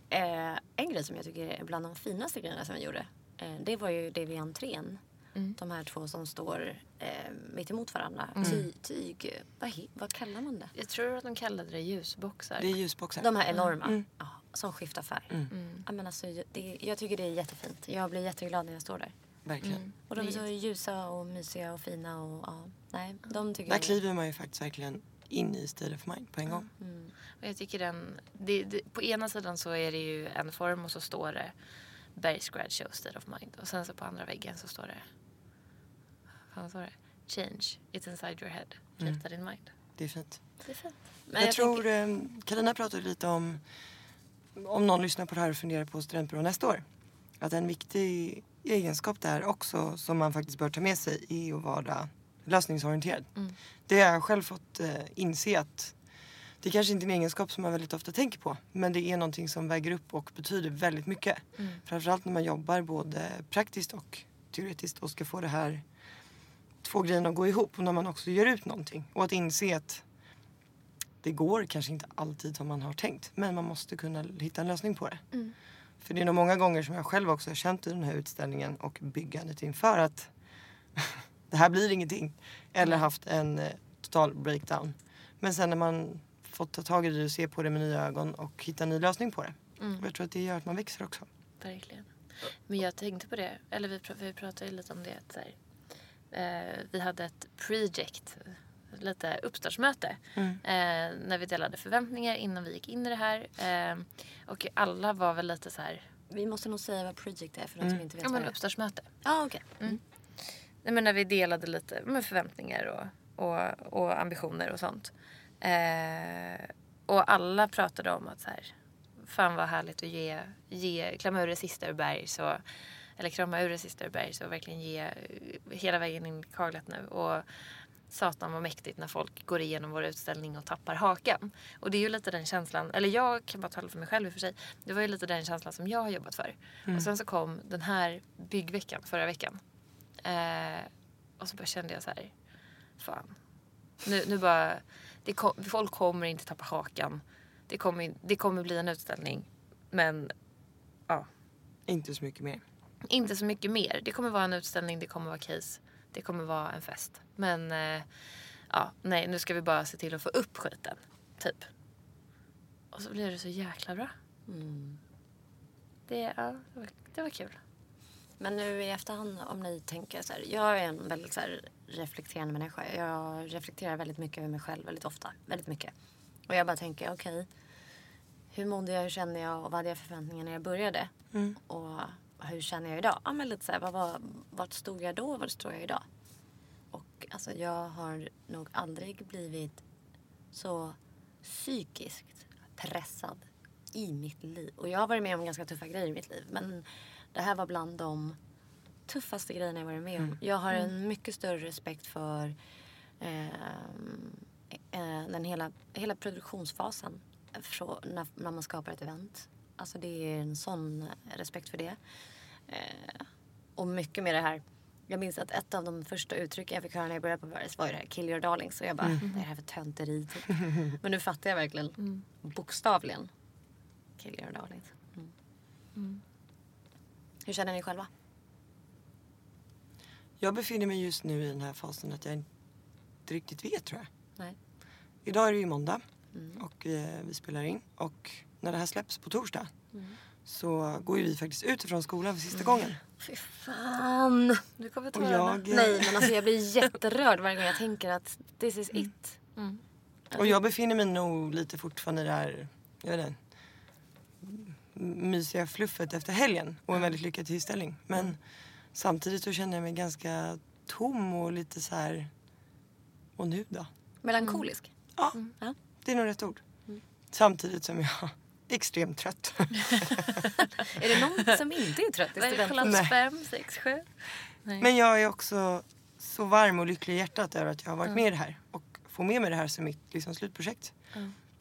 [SPEAKER 3] Eh, en grej som jag tycker är bland de finaste grejerna som vi gjorde. Eh, det var ju det vid entrén. De här två som står eh, mitt emot varandra. Ty, tyg... Vad, vad kallar man det?
[SPEAKER 1] Jag tror att de kallade det ljusboxar.
[SPEAKER 2] Det är ljusboxar.
[SPEAKER 3] De här enorma. Ja, som skiftar färg.
[SPEAKER 1] Mm.
[SPEAKER 3] Ja, men alltså, det, jag tycker det är jättefint. Jag blir jätteglad när jag står där.
[SPEAKER 2] Verkligen.
[SPEAKER 3] Och de är så ljusa och mysiga och fina. Och, ja, nej, de tycker
[SPEAKER 2] Där
[SPEAKER 3] jag...
[SPEAKER 2] kliver man ju faktiskt verkligen in i State of Mind på en gång.
[SPEAKER 1] Och jag tycker den, det, det, på ena sidan så är det ju en form och så står det Bergs Grad Show State of Mind. Och sen så på andra väggen så står det, vad fan står det? Change, it's inside your head, keep that in mind.
[SPEAKER 2] Det är fint.
[SPEAKER 1] Det är fint.
[SPEAKER 3] Men
[SPEAKER 2] jag,
[SPEAKER 3] jag
[SPEAKER 2] tror eh, Carina pratade lite om om någon lyssnar på det här och funderar på studentbyrå nästa år. Att en viktig egenskap där också som man faktiskt bör ta med sig är att vara lösningsorienterad. Det har jag själv fått eh, inse att det kanske inte är en egenskap som man väldigt ofta tänker på. Men det är någonting som väger upp och betyder väldigt mycket. Framförallt när man jobbar både praktiskt och teoretiskt och ska få det här två grejerna att gå ihop. Och när man också gör ut någonting. Och att inse att det går kanske inte alltid som man har tänkt. Men man måste kunna hitta en lösning på det. För det är nog många gånger som jag själv också har känt i den här utställningen och byggandet inför att det här blir ingenting. Eller haft en eh, total breakdown. Men sen när man fått ta tag i det och se på det med nya ögon och hitta en ny lösning på det. Och jag tror att det gör att man växer också.
[SPEAKER 1] Verkligen. Men jag tänkte på det, eller vi, pr- vi pratade ju lite om det. Att så här, eh, vi hade ett project, lite uppstartsmöte.
[SPEAKER 2] Mm.
[SPEAKER 1] Eh, när vi delade förväntningar innan vi gick in i det här. Eh, och alla var väl lite så här,
[SPEAKER 3] Vi måste nog säga vad Project är för de som inte vet
[SPEAKER 1] ja
[SPEAKER 3] vad
[SPEAKER 1] men uppstartsmöte.
[SPEAKER 3] Ja, okej.
[SPEAKER 1] Nej, men när vi delade lite med förväntningar och, och, och ambitioner och sånt. Eh, och alla pratade om att så här, fan vad härligt att ge, ge klämma ur det sista ur bergs och, eller krama ur det sista ur bergs och verkligen ge eh, hela vägen in i kaklet nu. Och satan vad mäktigt när folk går igenom vår utställning och tappar hakan. Och det är ju lite den känslan, eller jag kan bara tala för mig själv i och för sig. Det var ju lite den känslan som jag har jobbat för. Och sen så kom den här byggveckan förra veckan. Eh, och så bara kände jag så här, fan. Nu, nu bara, kom, folk kommer inte tappa hakan. Det kommer, det kommer bli en utställning. Men ja,
[SPEAKER 2] Inte så mycket mer.
[SPEAKER 1] inte så mycket mer. Det kommer vara en utställning, det kommer vara case, det kommer vara en fest. Men eh, ja, nej, nu ska vi bara se till att få upp skiten. Typ. Och så blev det så jäkla bra. Det, ja, det, var, det var kul.
[SPEAKER 3] Men nu i efterhand om ni tänker så här. Jag är en väldigt så här, reflekterande människa. Jag reflekterar väldigt mycket över mig själv väldigt ofta. Väldigt mycket. Och jag bara tänker okej. hur mådde jag? Hur kände jag? Och vad hade jag för förväntningar när jag började? Och hur känner jag idag? Ja men lite så här, vad var, vart stod jag då? Vart står jag idag? Och alltså jag har nog aldrig blivit så psykiskt pressad i mitt liv. Och jag har varit med om ganska tuffa grejer i mitt liv. Men det här var bland de tuffaste grejerna jag varit med om. Jag har en mycket större respekt för ehm, eh, den hela, hela produktionsfasen. Från, när, när man skapar ett event. Alltså det är en sån respekt för det. Eh, och mycket med det här. Jag minns att ett av de första uttrycken jag fick höra när jag började på Paris var ju det här kill your darlings. Och jag bara, det är det här för tönteri typ. Men nu fattar jag verkligen bokstavligen. Kill your darlings. Mm. Hur känner ni själva?
[SPEAKER 2] Jag befinner mig just nu i den här fasen att jag inte riktigt vet tror jag.
[SPEAKER 3] Nej.
[SPEAKER 2] Idag är det ju måndag och eh, vi spelar in. Och när det här släpps på torsdag så går ju vi faktiskt ut ifrån skolan för sista gången.
[SPEAKER 3] Fy fan!
[SPEAKER 1] Du kommer tårarna.
[SPEAKER 2] jag, eh,
[SPEAKER 3] Nej men alltså jag blir jätterörd varje gång jag tänker att this is it.
[SPEAKER 2] Och jag befinner mig nog lite fortfarande i det här, jag vet inte, mysiga fluffet efter helgen och en väldigt lyckad tillställning. Men samtidigt så känner jag mig ganska tom och lite så här, och nu då?
[SPEAKER 3] Melankolisk.
[SPEAKER 2] Ja,
[SPEAKER 3] Ja.
[SPEAKER 2] det är nog rätt ord. Samtidigt som jag extremt trött.
[SPEAKER 3] Är det någon som inte är trött i
[SPEAKER 1] Vad är det,
[SPEAKER 3] studenten?
[SPEAKER 2] Nej.
[SPEAKER 1] fem, sex, sju? Nej.
[SPEAKER 2] Men jag är också så varm och lycklig i hjärtat över att jag har varit med i det här och får med mig det här som mitt liksom, slutprojekt.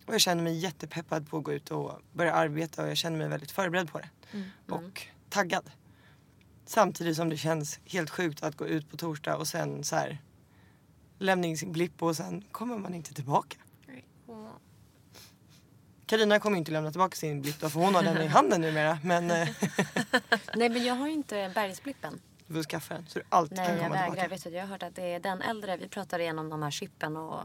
[SPEAKER 2] Och jag känner mig jättepeppad på att gå ut och börja arbeta och jag känner mig väldigt förberedd på det. Och taggad. Samtidigt som det känns helt sjukt att gå ut på torsdag och sen så här lämna in sin blipp och sen kommer man inte tillbaka. Karina kommer inte lämna tillbaka sin blipp för hon har den i handen numera. Men eh,
[SPEAKER 3] Nej men jag har ju inte bergsblippen.
[SPEAKER 2] du får skaffa den så du alltid
[SPEAKER 3] Nej
[SPEAKER 2] kan
[SPEAKER 3] jag
[SPEAKER 2] komma
[SPEAKER 3] vägrar.
[SPEAKER 2] tillbaka.
[SPEAKER 3] Vet du, jag har hört att det är den äldre. Vi pratade igenom de här chippen och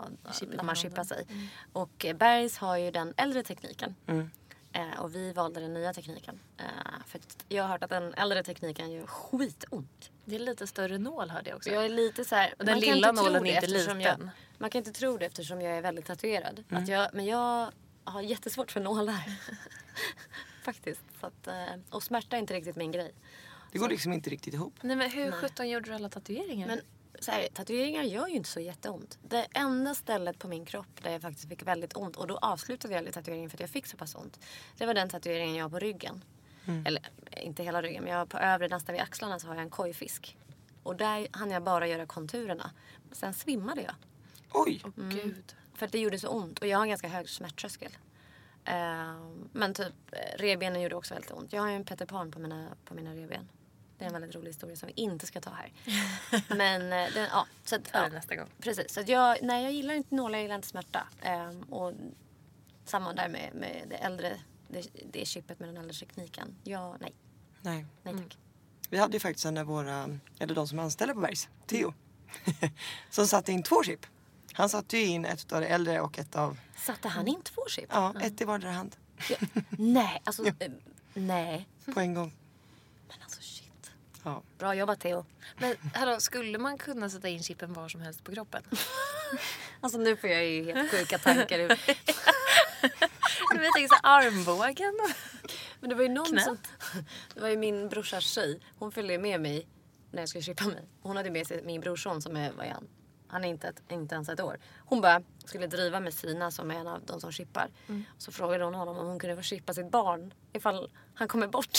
[SPEAKER 3] när man chippar sig. Och eh, Bergs har ju den äldre tekniken.
[SPEAKER 2] Mm.
[SPEAKER 3] Eh, och vi valde den nya tekniken. Eh, för jag har hört att den äldre tekniken gör skitont.
[SPEAKER 1] Det är lite större nål hörde jag också.
[SPEAKER 3] Jag är lite så här,
[SPEAKER 1] Och den
[SPEAKER 3] man kan
[SPEAKER 1] lilla
[SPEAKER 3] inte tro
[SPEAKER 1] nålen
[SPEAKER 3] det
[SPEAKER 1] är inte liten.
[SPEAKER 3] Jag, man kan inte tro det eftersom jag är väldigt tatuerad.
[SPEAKER 1] Mm.
[SPEAKER 3] Att jag, men jag har jättesvårt för nålar. Faktiskt. Så att, eh, och smärta är inte riktigt min grej.
[SPEAKER 2] Det går liksom inte riktigt ihop.
[SPEAKER 1] Nej men hur sjutton gjorde du alla tatueringar?
[SPEAKER 3] Men så här, tatueringar gör ju inte så jätteont. Det enda stället på min kropp där jag faktiskt fick väldigt ont och då avslutade jag aldrig tatueringen för att jag fick så pass ont. Det var den tatueringen jag har på ryggen. Eller inte hela ryggen men jag på övre nästan vid axlarna så har jag en kojfisk. Och där hann jag bara göra konturerna. Sen svimmade jag.
[SPEAKER 2] Oj!
[SPEAKER 1] Åh gud.
[SPEAKER 3] För att det gjorde så ont och jag har en ganska hög smärttröskel. Ehm, men typ eh, revbenen gjorde också väldigt ont. Jag har ju en Peter Pan på mina, på mina revben. Det är en väldigt rolig historia som vi inte ska ta här. Men eh, den, ja, så att, ja,
[SPEAKER 1] nästa gång.
[SPEAKER 3] Precis. Så att jag, nej, jag gillar inte nålar, jag gillar inte smärta. Ehm, och samma där med, med det äldre, det, det chippet med den äldre tekniken. Ja, nej.
[SPEAKER 2] Nej.
[SPEAKER 3] Nej tack.
[SPEAKER 2] Vi hade ju faktiskt en av våra, eller de som anställer på Bergs, Theo. som satte in två chip. Han satte ju in ett av det äldre och ett av,
[SPEAKER 3] Satte han in två chip?
[SPEAKER 2] ja, ett i vardera hand.
[SPEAKER 3] Nej, alltså eh, nej.
[SPEAKER 2] På en gång.
[SPEAKER 3] Men alltså shit.
[SPEAKER 2] Ja.
[SPEAKER 3] Bra jobbat Theo.
[SPEAKER 1] Men hallå, skulle man kunna sätta in chippen var som helst på kroppen?
[SPEAKER 3] Alltså nu får jag ju helt sjuka tankar. ur-
[SPEAKER 1] Men jag tänker så armbågen.
[SPEAKER 3] Men det var ju någon
[SPEAKER 1] Knät.
[SPEAKER 3] som... Det var ju min brorsas tjej. Hon följde med mig när jag skulle chippa mig. Hon hade med sig min brorson som är, vad är han? Han är inte, ett, inte ens ett år. Hon bara skulle driva med Sina som är en av de som chippar. Så frågade hon honom om hon kunde få chippa sitt barn ifall han kommer bort.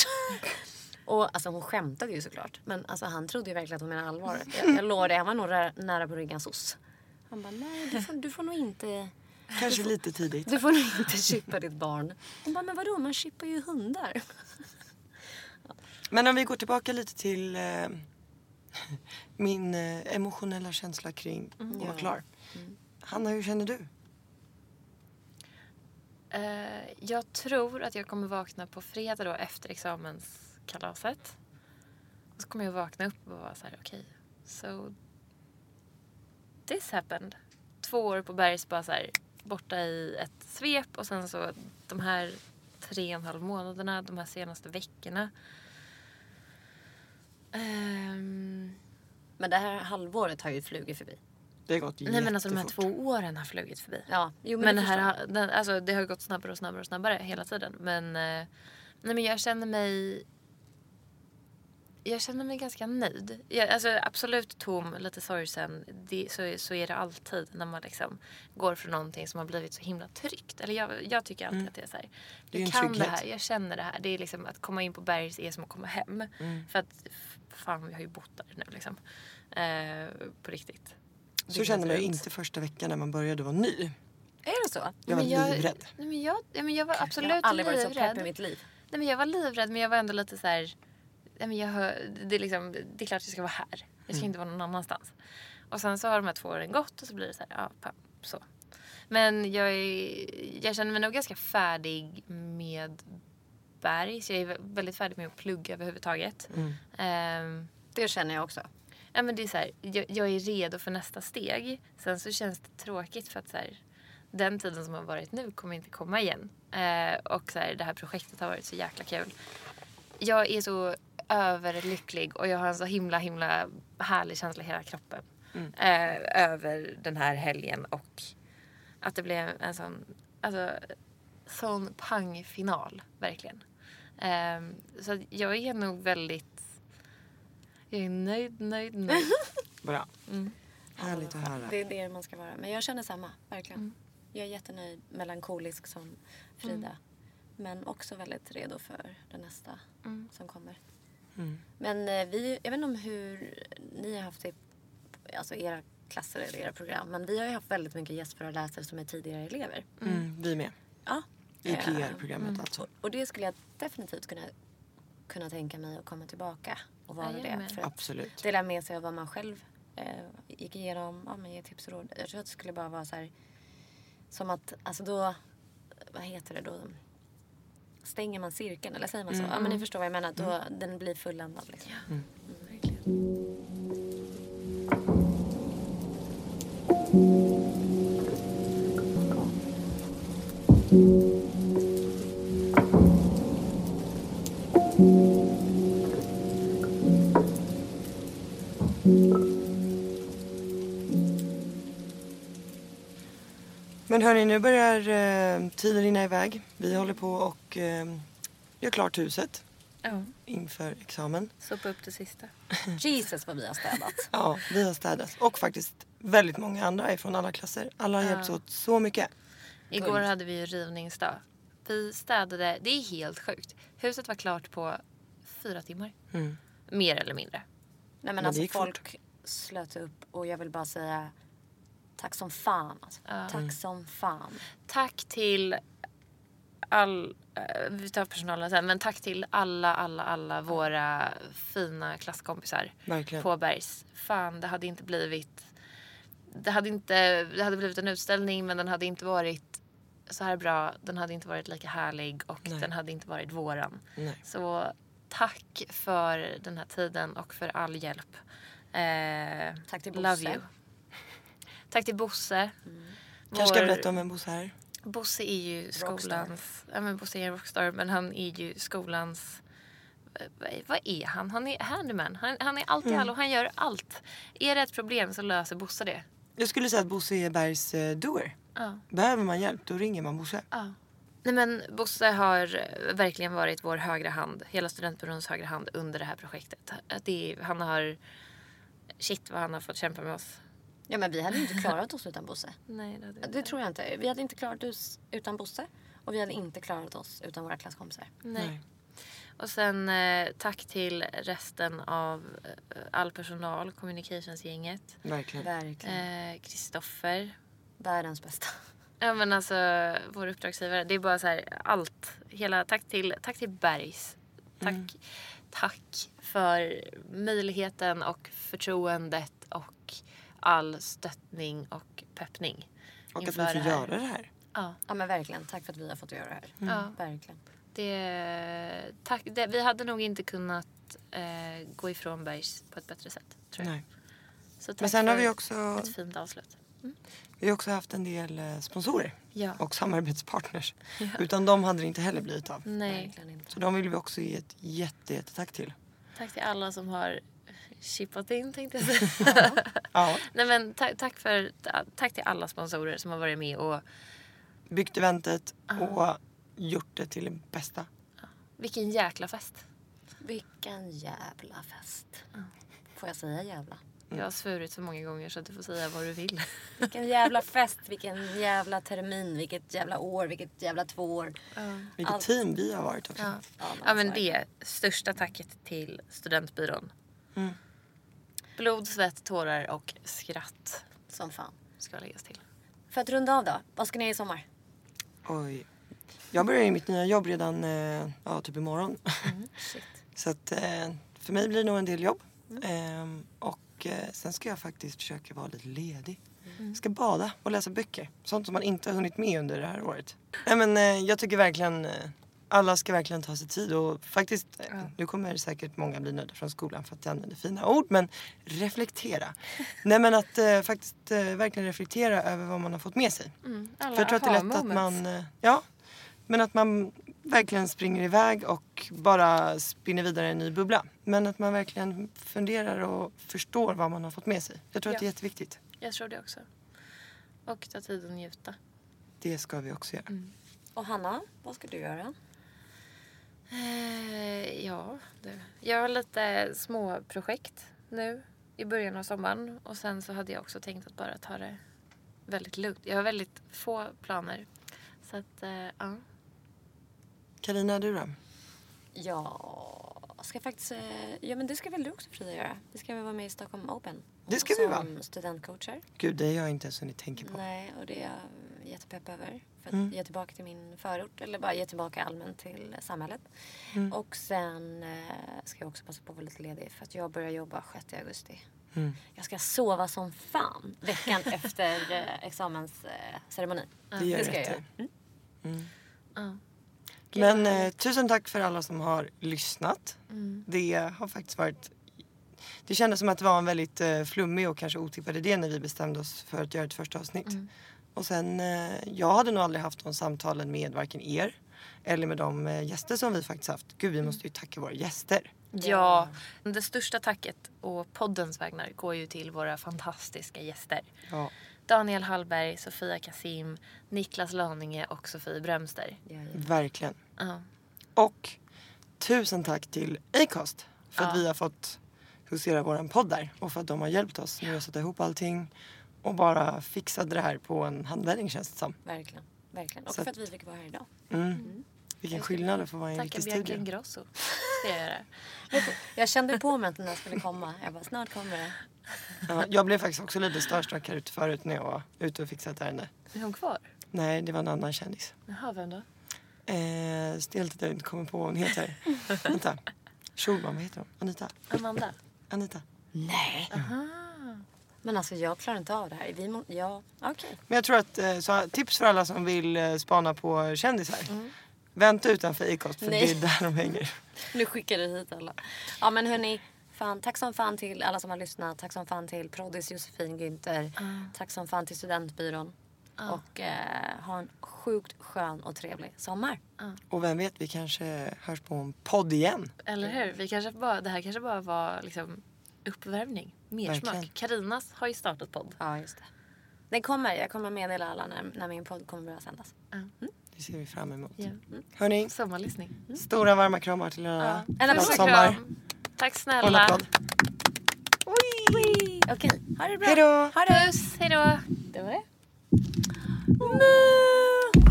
[SPEAKER 3] Och alltså hon skämtade ju såklart. Men alltså han trodde ju verkligen att hon menade allvar. Jag, jag lovar det, han var nog nära, nära på ringa SOS. Han bara, nej du får, du får nog inte...
[SPEAKER 2] Kanske lite tidigt.
[SPEAKER 3] Du får nog inte chippa ditt barn. Hon bara, men vadå man chippar ju hundar.
[SPEAKER 2] Men om vi går tillbaka lite till eh, min eh, emotionella känsla kring att vara klar. Hanna, hur känner du?
[SPEAKER 1] Eh, jag tror att jag kommer vakna på fredag då efter examenskalaset. Och så kommer jag vakna upp och vara så här, okej, so this happened. Två år på Bergs bara så här, borta i ett svep och sen så de här tre och en halv månaderna, de här senaste veckorna. Ehm,
[SPEAKER 3] Men det här halvåret har ju flugit förbi.
[SPEAKER 2] Det har gått
[SPEAKER 1] nej men alltså de här två åren har flugit förbi.
[SPEAKER 3] Ja, jo,
[SPEAKER 1] Men,
[SPEAKER 3] det
[SPEAKER 1] det, här, den, alltså, det har ju gått snabbare och snabbare och snabbare hela tiden. Men, eh, nej, men jag känner mig... Jag känner mig ganska nöjd. Jag, alltså, absolut tom, lite sorgsen. Det, så, så är det alltid när man liksom går från någonting som har blivit så himla tryggt. Eller jag, jag tycker alltid att det är så här.
[SPEAKER 2] Mm. Det är
[SPEAKER 1] jag kan det
[SPEAKER 2] trygghet.
[SPEAKER 1] här, jag känner det här. Det är liksom att komma in på Bergs är som att komma hem.
[SPEAKER 2] Mm.
[SPEAKER 1] För att fan vi har ju bott där nu liksom. Eh, på riktigt.
[SPEAKER 2] Så kände man ju inte första veckan när man började vara ny.
[SPEAKER 3] Är det så?
[SPEAKER 2] Jag var
[SPEAKER 1] Men jag-
[SPEAKER 2] livrädd.
[SPEAKER 1] Nej, men jag, ja, men jag var absolut
[SPEAKER 3] jag har aldrig varit så
[SPEAKER 1] livrädd.
[SPEAKER 3] pepp i mitt liv.
[SPEAKER 1] Nej, men jag var livrädd men jag var ändå lite så här. Nej, men jag det, är liksom, det är klart jag ska vara här. Jag ska inte vara någon annanstans. Och sen så har de här två åren gått och så blir det så här. Ja, pa, så. Men jag, är, jag känner mig nog ganska färdig med Bergs. Jag är väldigt färdig med att plugga överhuvudtaget. Ehm,
[SPEAKER 3] Det känner jag också.
[SPEAKER 1] Ja, men det är så här, jag, jag är redo för nästa steg. Sen så känns det tråkigt för att så här, den tiden som har varit nu kommer inte komma igen. Eh, och så här, det här projektet har varit så jäkla kul. Jag är så överlycklig och jag har en så himla himla härlig känsla i hela kroppen. Eh, över den här helgen och att det blev en sån, alltså, sån pangfinal verkligen. Eh, så jag är nog väldigt jag är nöjd, nöjd, nöjd.
[SPEAKER 2] Bra.
[SPEAKER 1] Mm.
[SPEAKER 2] Härligt att höra.
[SPEAKER 3] Det är det man ska vara. Men jag känner samma, verkligen. Jag är jättenöjd, melankolisk som Frida. Men också väldigt redo för det nästa som kommer.
[SPEAKER 2] Mm.
[SPEAKER 3] Men eh, vi, jag vet inte om hur ni har haft det, alltså era klasser eller era program. Men vi har ju haft väldigt mycket gästföreläsare som är tidigare elever.
[SPEAKER 2] Mm, vi med.
[SPEAKER 3] Ja.
[SPEAKER 2] I PR-programmet alltså.
[SPEAKER 3] Och det skulle jag definitivt kunna, kunna tänka mig att komma tillbaka och vara det. För att
[SPEAKER 2] Absolut.
[SPEAKER 3] dela med sig av vad man själv eh, gick igenom, ja, men ge tips och råd. Jag tror att det skulle bara vara så här, som att, alltså då, vad heter det då? Stänger man cirkeln eller säger man så? Ja men ni förstår vad jag menar, då den blir fulländad liksom.
[SPEAKER 2] Men hörni, nu börjar eh, tiden rinna iväg. Vi håller på och eh, gör klart huset
[SPEAKER 1] Ja,
[SPEAKER 2] inför examen.
[SPEAKER 1] sopa upp det sista.
[SPEAKER 3] Jesus vad vi har städat.
[SPEAKER 2] Ja, vi har städat. Och faktiskt väldigt många andra ifrån alla klasser. Alla har hjälpts åt så mycket.
[SPEAKER 1] Igår hade vi ju rivningsdag. Vi städade, det är helt sjukt. Huset var klart på fyra timmar.
[SPEAKER 2] Mm.
[SPEAKER 1] Mer eller mindre.
[SPEAKER 3] Nej men
[SPEAKER 2] Men det
[SPEAKER 3] alltså
[SPEAKER 2] gick fort.
[SPEAKER 3] folk slöt upp och jag vill bara säga tack som fan alltså. Tack som fan.
[SPEAKER 1] Tack till all, eh, vi tar personalen sen, men tack till alla, alla, alla våra fina klasskompisar
[SPEAKER 2] Verkligen.
[SPEAKER 1] på Bergs. Fan, det hade inte blivit... Det hade, inte, det hade blivit en utställning men den hade inte varit så här bra. Den hade inte varit lika härlig och
[SPEAKER 2] Nej.
[SPEAKER 1] den hade inte varit våran.
[SPEAKER 2] Nej.
[SPEAKER 1] Så tack för den här tiden och för all hjälp. Eh,
[SPEAKER 3] Tack till
[SPEAKER 1] Love
[SPEAKER 3] Bosse.
[SPEAKER 1] you. Tack till Bosse.
[SPEAKER 2] Kanske ska berätta om en Bosse här.
[SPEAKER 1] Bosse är ju
[SPEAKER 3] Rockstar.
[SPEAKER 1] skolans... Ja, men Bosse är en rockstar men han är ju skolans vad är- vad är han? Han är handyman. Han, han är allt i allo. Han gör allt. Är det ett problem så löser Bosse det.
[SPEAKER 2] Jag skulle säga att Bosse är Bergs eh, doer.
[SPEAKER 1] Ja.
[SPEAKER 2] Behöver man hjälp då ringer man Bosse.
[SPEAKER 1] Ja. Nej men Bosse har eh, verkligen varit vår högra hand, hela studentbyråns högra hand under det här projektet. Det är, han har, shit vad han har fått kämpa med oss.
[SPEAKER 3] Ja men vi hade inte klarat oss utan Bosse.
[SPEAKER 1] Nej, det hade vi
[SPEAKER 3] Det tror jag inte. Vi hade inte klarat oss utan Bosse. Och vi hade inte klarat oss utan våra klasskompisar.
[SPEAKER 1] Nej.
[SPEAKER 2] Nej.
[SPEAKER 1] Och sen eh, tack till resten av eh, all personal, communicationsgänget.
[SPEAKER 2] Verkligen.
[SPEAKER 3] Verkligen.
[SPEAKER 1] Eh, Kristoffer.
[SPEAKER 3] Världens bästa.
[SPEAKER 1] Ja men alltså vår uppdragsgivare. Det är bara så här allt. Hela, tack till, tack till Bergs. Tack, tack för möjligheten och förtroendet och all stöttning och peppning.
[SPEAKER 2] Och att vi får
[SPEAKER 1] det
[SPEAKER 2] göra det här.
[SPEAKER 1] Ja,
[SPEAKER 3] Ja men verkligen. Tack för att vi har fått göra det här.
[SPEAKER 1] Ja.
[SPEAKER 3] Verkligen.
[SPEAKER 1] det, tack, det, vi hade nog inte kunnat eh, gå ifrån Bergs på ett bättre sätt. Tror jag.
[SPEAKER 2] Nej.
[SPEAKER 1] Så tack
[SPEAKER 2] Men sen har
[SPEAKER 1] för
[SPEAKER 2] vi också,
[SPEAKER 1] ett fint avslut.
[SPEAKER 2] vi har också haft en del eh, sponsorer
[SPEAKER 1] Ja.
[SPEAKER 2] och samarbetspartners. Utan de hade det inte heller blivit av.
[SPEAKER 1] Nej,
[SPEAKER 3] Verkligen inte.
[SPEAKER 2] Så de vill vi också ge ett jätte, jättetack till.
[SPEAKER 1] tack till alla som har chippat in tänkte jag säga.
[SPEAKER 2] Ja,
[SPEAKER 1] Nej men ta- tack, för, tack till alla sponsorer som har varit med och
[SPEAKER 2] byggt eventet och gjort det till det bästa.
[SPEAKER 1] vilken jäkla fest.
[SPEAKER 3] Vilken jävla fest. Får jag säga jävla?
[SPEAKER 1] Jag har svurit så många gånger så att du får säga vad du vill.
[SPEAKER 3] Vilken jävla fest, vilken jävla termin, vilket jävla år, vilket jävla två år.
[SPEAKER 2] Vilket
[SPEAKER 3] Allt.
[SPEAKER 2] team vi har varit också.
[SPEAKER 1] Ja.
[SPEAKER 3] Ja,
[SPEAKER 1] Ja men det största tacket till studentbyrån.
[SPEAKER 2] Mm.
[SPEAKER 1] Blod, svett, tårar och skratt
[SPEAKER 3] Som fan.
[SPEAKER 1] ska läggas till.
[SPEAKER 3] För att runda av då, vad ska ni göra i sommar?
[SPEAKER 2] Oj. Jag börjar ju mitt nya jobb redan eh, ja, typ imorgon.
[SPEAKER 3] Shit.
[SPEAKER 2] Så att eh, för mig blir det nog en del jobb. Ehm, och eh, sen ska jag faktiskt försöka vara lite ledig. Jag ska bada och läsa böcker. Sånt som man inte har hunnit med under det här året. Nej men jag tycker verkligen alla ska verkligen ta sig tid och faktiskt, eh, nu kommer säkert många bli nöjda från skolan för att jag använder fina ord, men reflektera. Nej men att eh, faktiskt eh, verkligen reflektera över vad man har fått med sig.
[SPEAKER 1] Alla
[SPEAKER 2] För jag tror att det är lätt att man, eh, ja, men att man verkligen springer iväg och bara spinner vidare i en ny bubbla. Men att man verkligen funderar och förstår vad man har fått med sig. Jag tror
[SPEAKER 1] Ja.
[SPEAKER 2] att det är jätteviktigt.
[SPEAKER 1] Jag tror det också. Och ta tid att njuta.
[SPEAKER 2] Det ska vi också göra.
[SPEAKER 3] Och Hanna, vad ska du göra?
[SPEAKER 1] Eh, ja, det. jag har lite små projekt nu i början av sommaren. Och sen så hade jag också tänkt att bara ta det väldigt lugnt. Jag har väldigt få planer. Så att, eh, ja.
[SPEAKER 2] Carina, du då?
[SPEAKER 3] Jag ska faktiskt... eh, Ja men det ska väl du också Frida göra? Vi ska väl vara med i Stockholm Open.
[SPEAKER 2] Det ska vi vara.
[SPEAKER 3] Som studentcoacher.
[SPEAKER 2] Gud, det har jag inte ens hunnit tänka på.
[SPEAKER 3] Nej, och det är jag jättepepp över. För att
[SPEAKER 2] Mm.
[SPEAKER 3] ge tillbaka till min förort. Eller bara ge tillbaka allmänt till samhället.
[SPEAKER 2] Mm.
[SPEAKER 3] Och sen eh, ska jag också passa på att vara lite ledig. För att jag börjar jobba 6 augusti.
[SPEAKER 2] Mm.
[SPEAKER 3] Jag ska sova som fan veckan efter eh, examensceremoni.
[SPEAKER 2] Det gör
[SPEAKER 3] det ska jag göra. Mm.
[SPEAKER 1] ja.
[SPEAKER 2] Men eh, tusen tack för alla som har lyssnat.
[SPEAKER 1] Mm.
[SPEAKER 2] Det har faktiskt varit... Det kändes som att det var en väldigt eh, flummig och kanske otippad idé när vi bestämde oss för att göra ett första avsnitt.
[SPEAKER 1] Mm.
[SPEAKER 2] Och sen, eh, jag hade nog aldrig haft de samtalen med varken er eller med de eh, gäster som vi faktiskt haft. Gud, vi måste ju tacka våra gäster.
[SPEAKER 1] Ja, det största tacket och poddens vägnar går ju till våra fantastiska gäster.
[SPEAKER 2] Ja.
[SPEAKER 1] Daniel Hallberg, Sofia Kasim, Niklas Laninge och Sofie Brömster.
[SPEAKER 3] Ja, ja.
[SPEAKER 2] Verkligen.
[SPEAKER 1] Ja.
[SPEAKER 2] Och tusen tack till Acast för att vi har fått husera våran podd där och för att de har hjälpt oss med att sätta ihop allting och bara fixade det här på en handvändning känns det som.
[SPEAKER 3] Verkligen. Verkligen. Och
[SPEAKER 2] Så
[SPEAKER 3] för
[SPEAKER 2] att-
[SPEAKER 3] vi fick vara här idag.
[SPEAKER 2] Mm. Vilken skillnad att få vara i en
[SPEAKER 1] Tacka
[SPEAKER 2] riktig
[SPEAKER 1] Bianca
[SPEAKER 2] studio.
[SPEAKER 1] Ingrosso. Ska jag göra.
[SPEAKER 3] Jag kände på mig att den här skulle komma. Jag bara, snart kommer det.
[SPEAKER 2] Ja, jag blev faktiskt också lite starstruck här ute förut när jag var ute och fixade ett ärende.
[SPEAKER 1] Är hon kvar?
[SPEAKER 2] Nej, det var en annan kändis.
[SPEAKER 1] Jaha, vem då?
[SPEAKER 2] Eh, stelt att jag inte kommer på vad hon heter. Vänta. Schulman, vad heter hon? Anita?
[SPEAKER 1] Amanda?
[SPEAKER 2] Anita.
[SPEAKER 3] Nej. Men alltså jag klarar inte av det här. Vi må, ja, okej.
[SPEAKER 2] Men jag tror att, eh, så, tips för alla som vill eh, spana på kändisar. Vänta utanför Acast för
[SPEAKER 3] Nej.
[SPEAKER 2] det är där de hänger.
[SPEAKER 3] Nu skickar du hit alla. Ja men hörni, fan, tack som fan till alla som har lyssnat. Tack som fan till Proddis Josefin Günther. Tack som fan till Studentbyrån. och eh, ha en sjukt skön och trevlig sommar.
[SPEAKER 2] Och vem vet, vi kanske hörs på en podd igen.
[SPEAKER 1] Eller hur? Vi kanske bara, det här kanske bara var liksom uppvärmning. Mersmak. Karinas har ju startat podd.
[SPEAKER 3] Ja, just det. Den kommer. Jag kommer meddela alla när, när min podd kommer börja sändas.
[SPEAKER 2] Det ser vi fram emot.
[SPEAKER 1] Ja.
[SPEAKER 2] Hörni,
[SPEAKER 1] Sommarlyssning.
[SPEAKER 2] stora varma kramar till er alla.
[SPEAKER 3] En applåd.
[SPEAKER 2] Sommar.
[SPEAKER 1] kram. Tack
[SPEAKER 2] Och en
[SPEAKER 1] snälla.
[SPEAKER 2] applåd.
[SPEAKER 3] Okej, ha det bra.
[SPEAKER 2] Hej då!
[SPEAKER 3] Ha det.
[SPEAKER 1] Puss, hejdå. Det var det.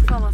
[SPEAKER 3] Fan vad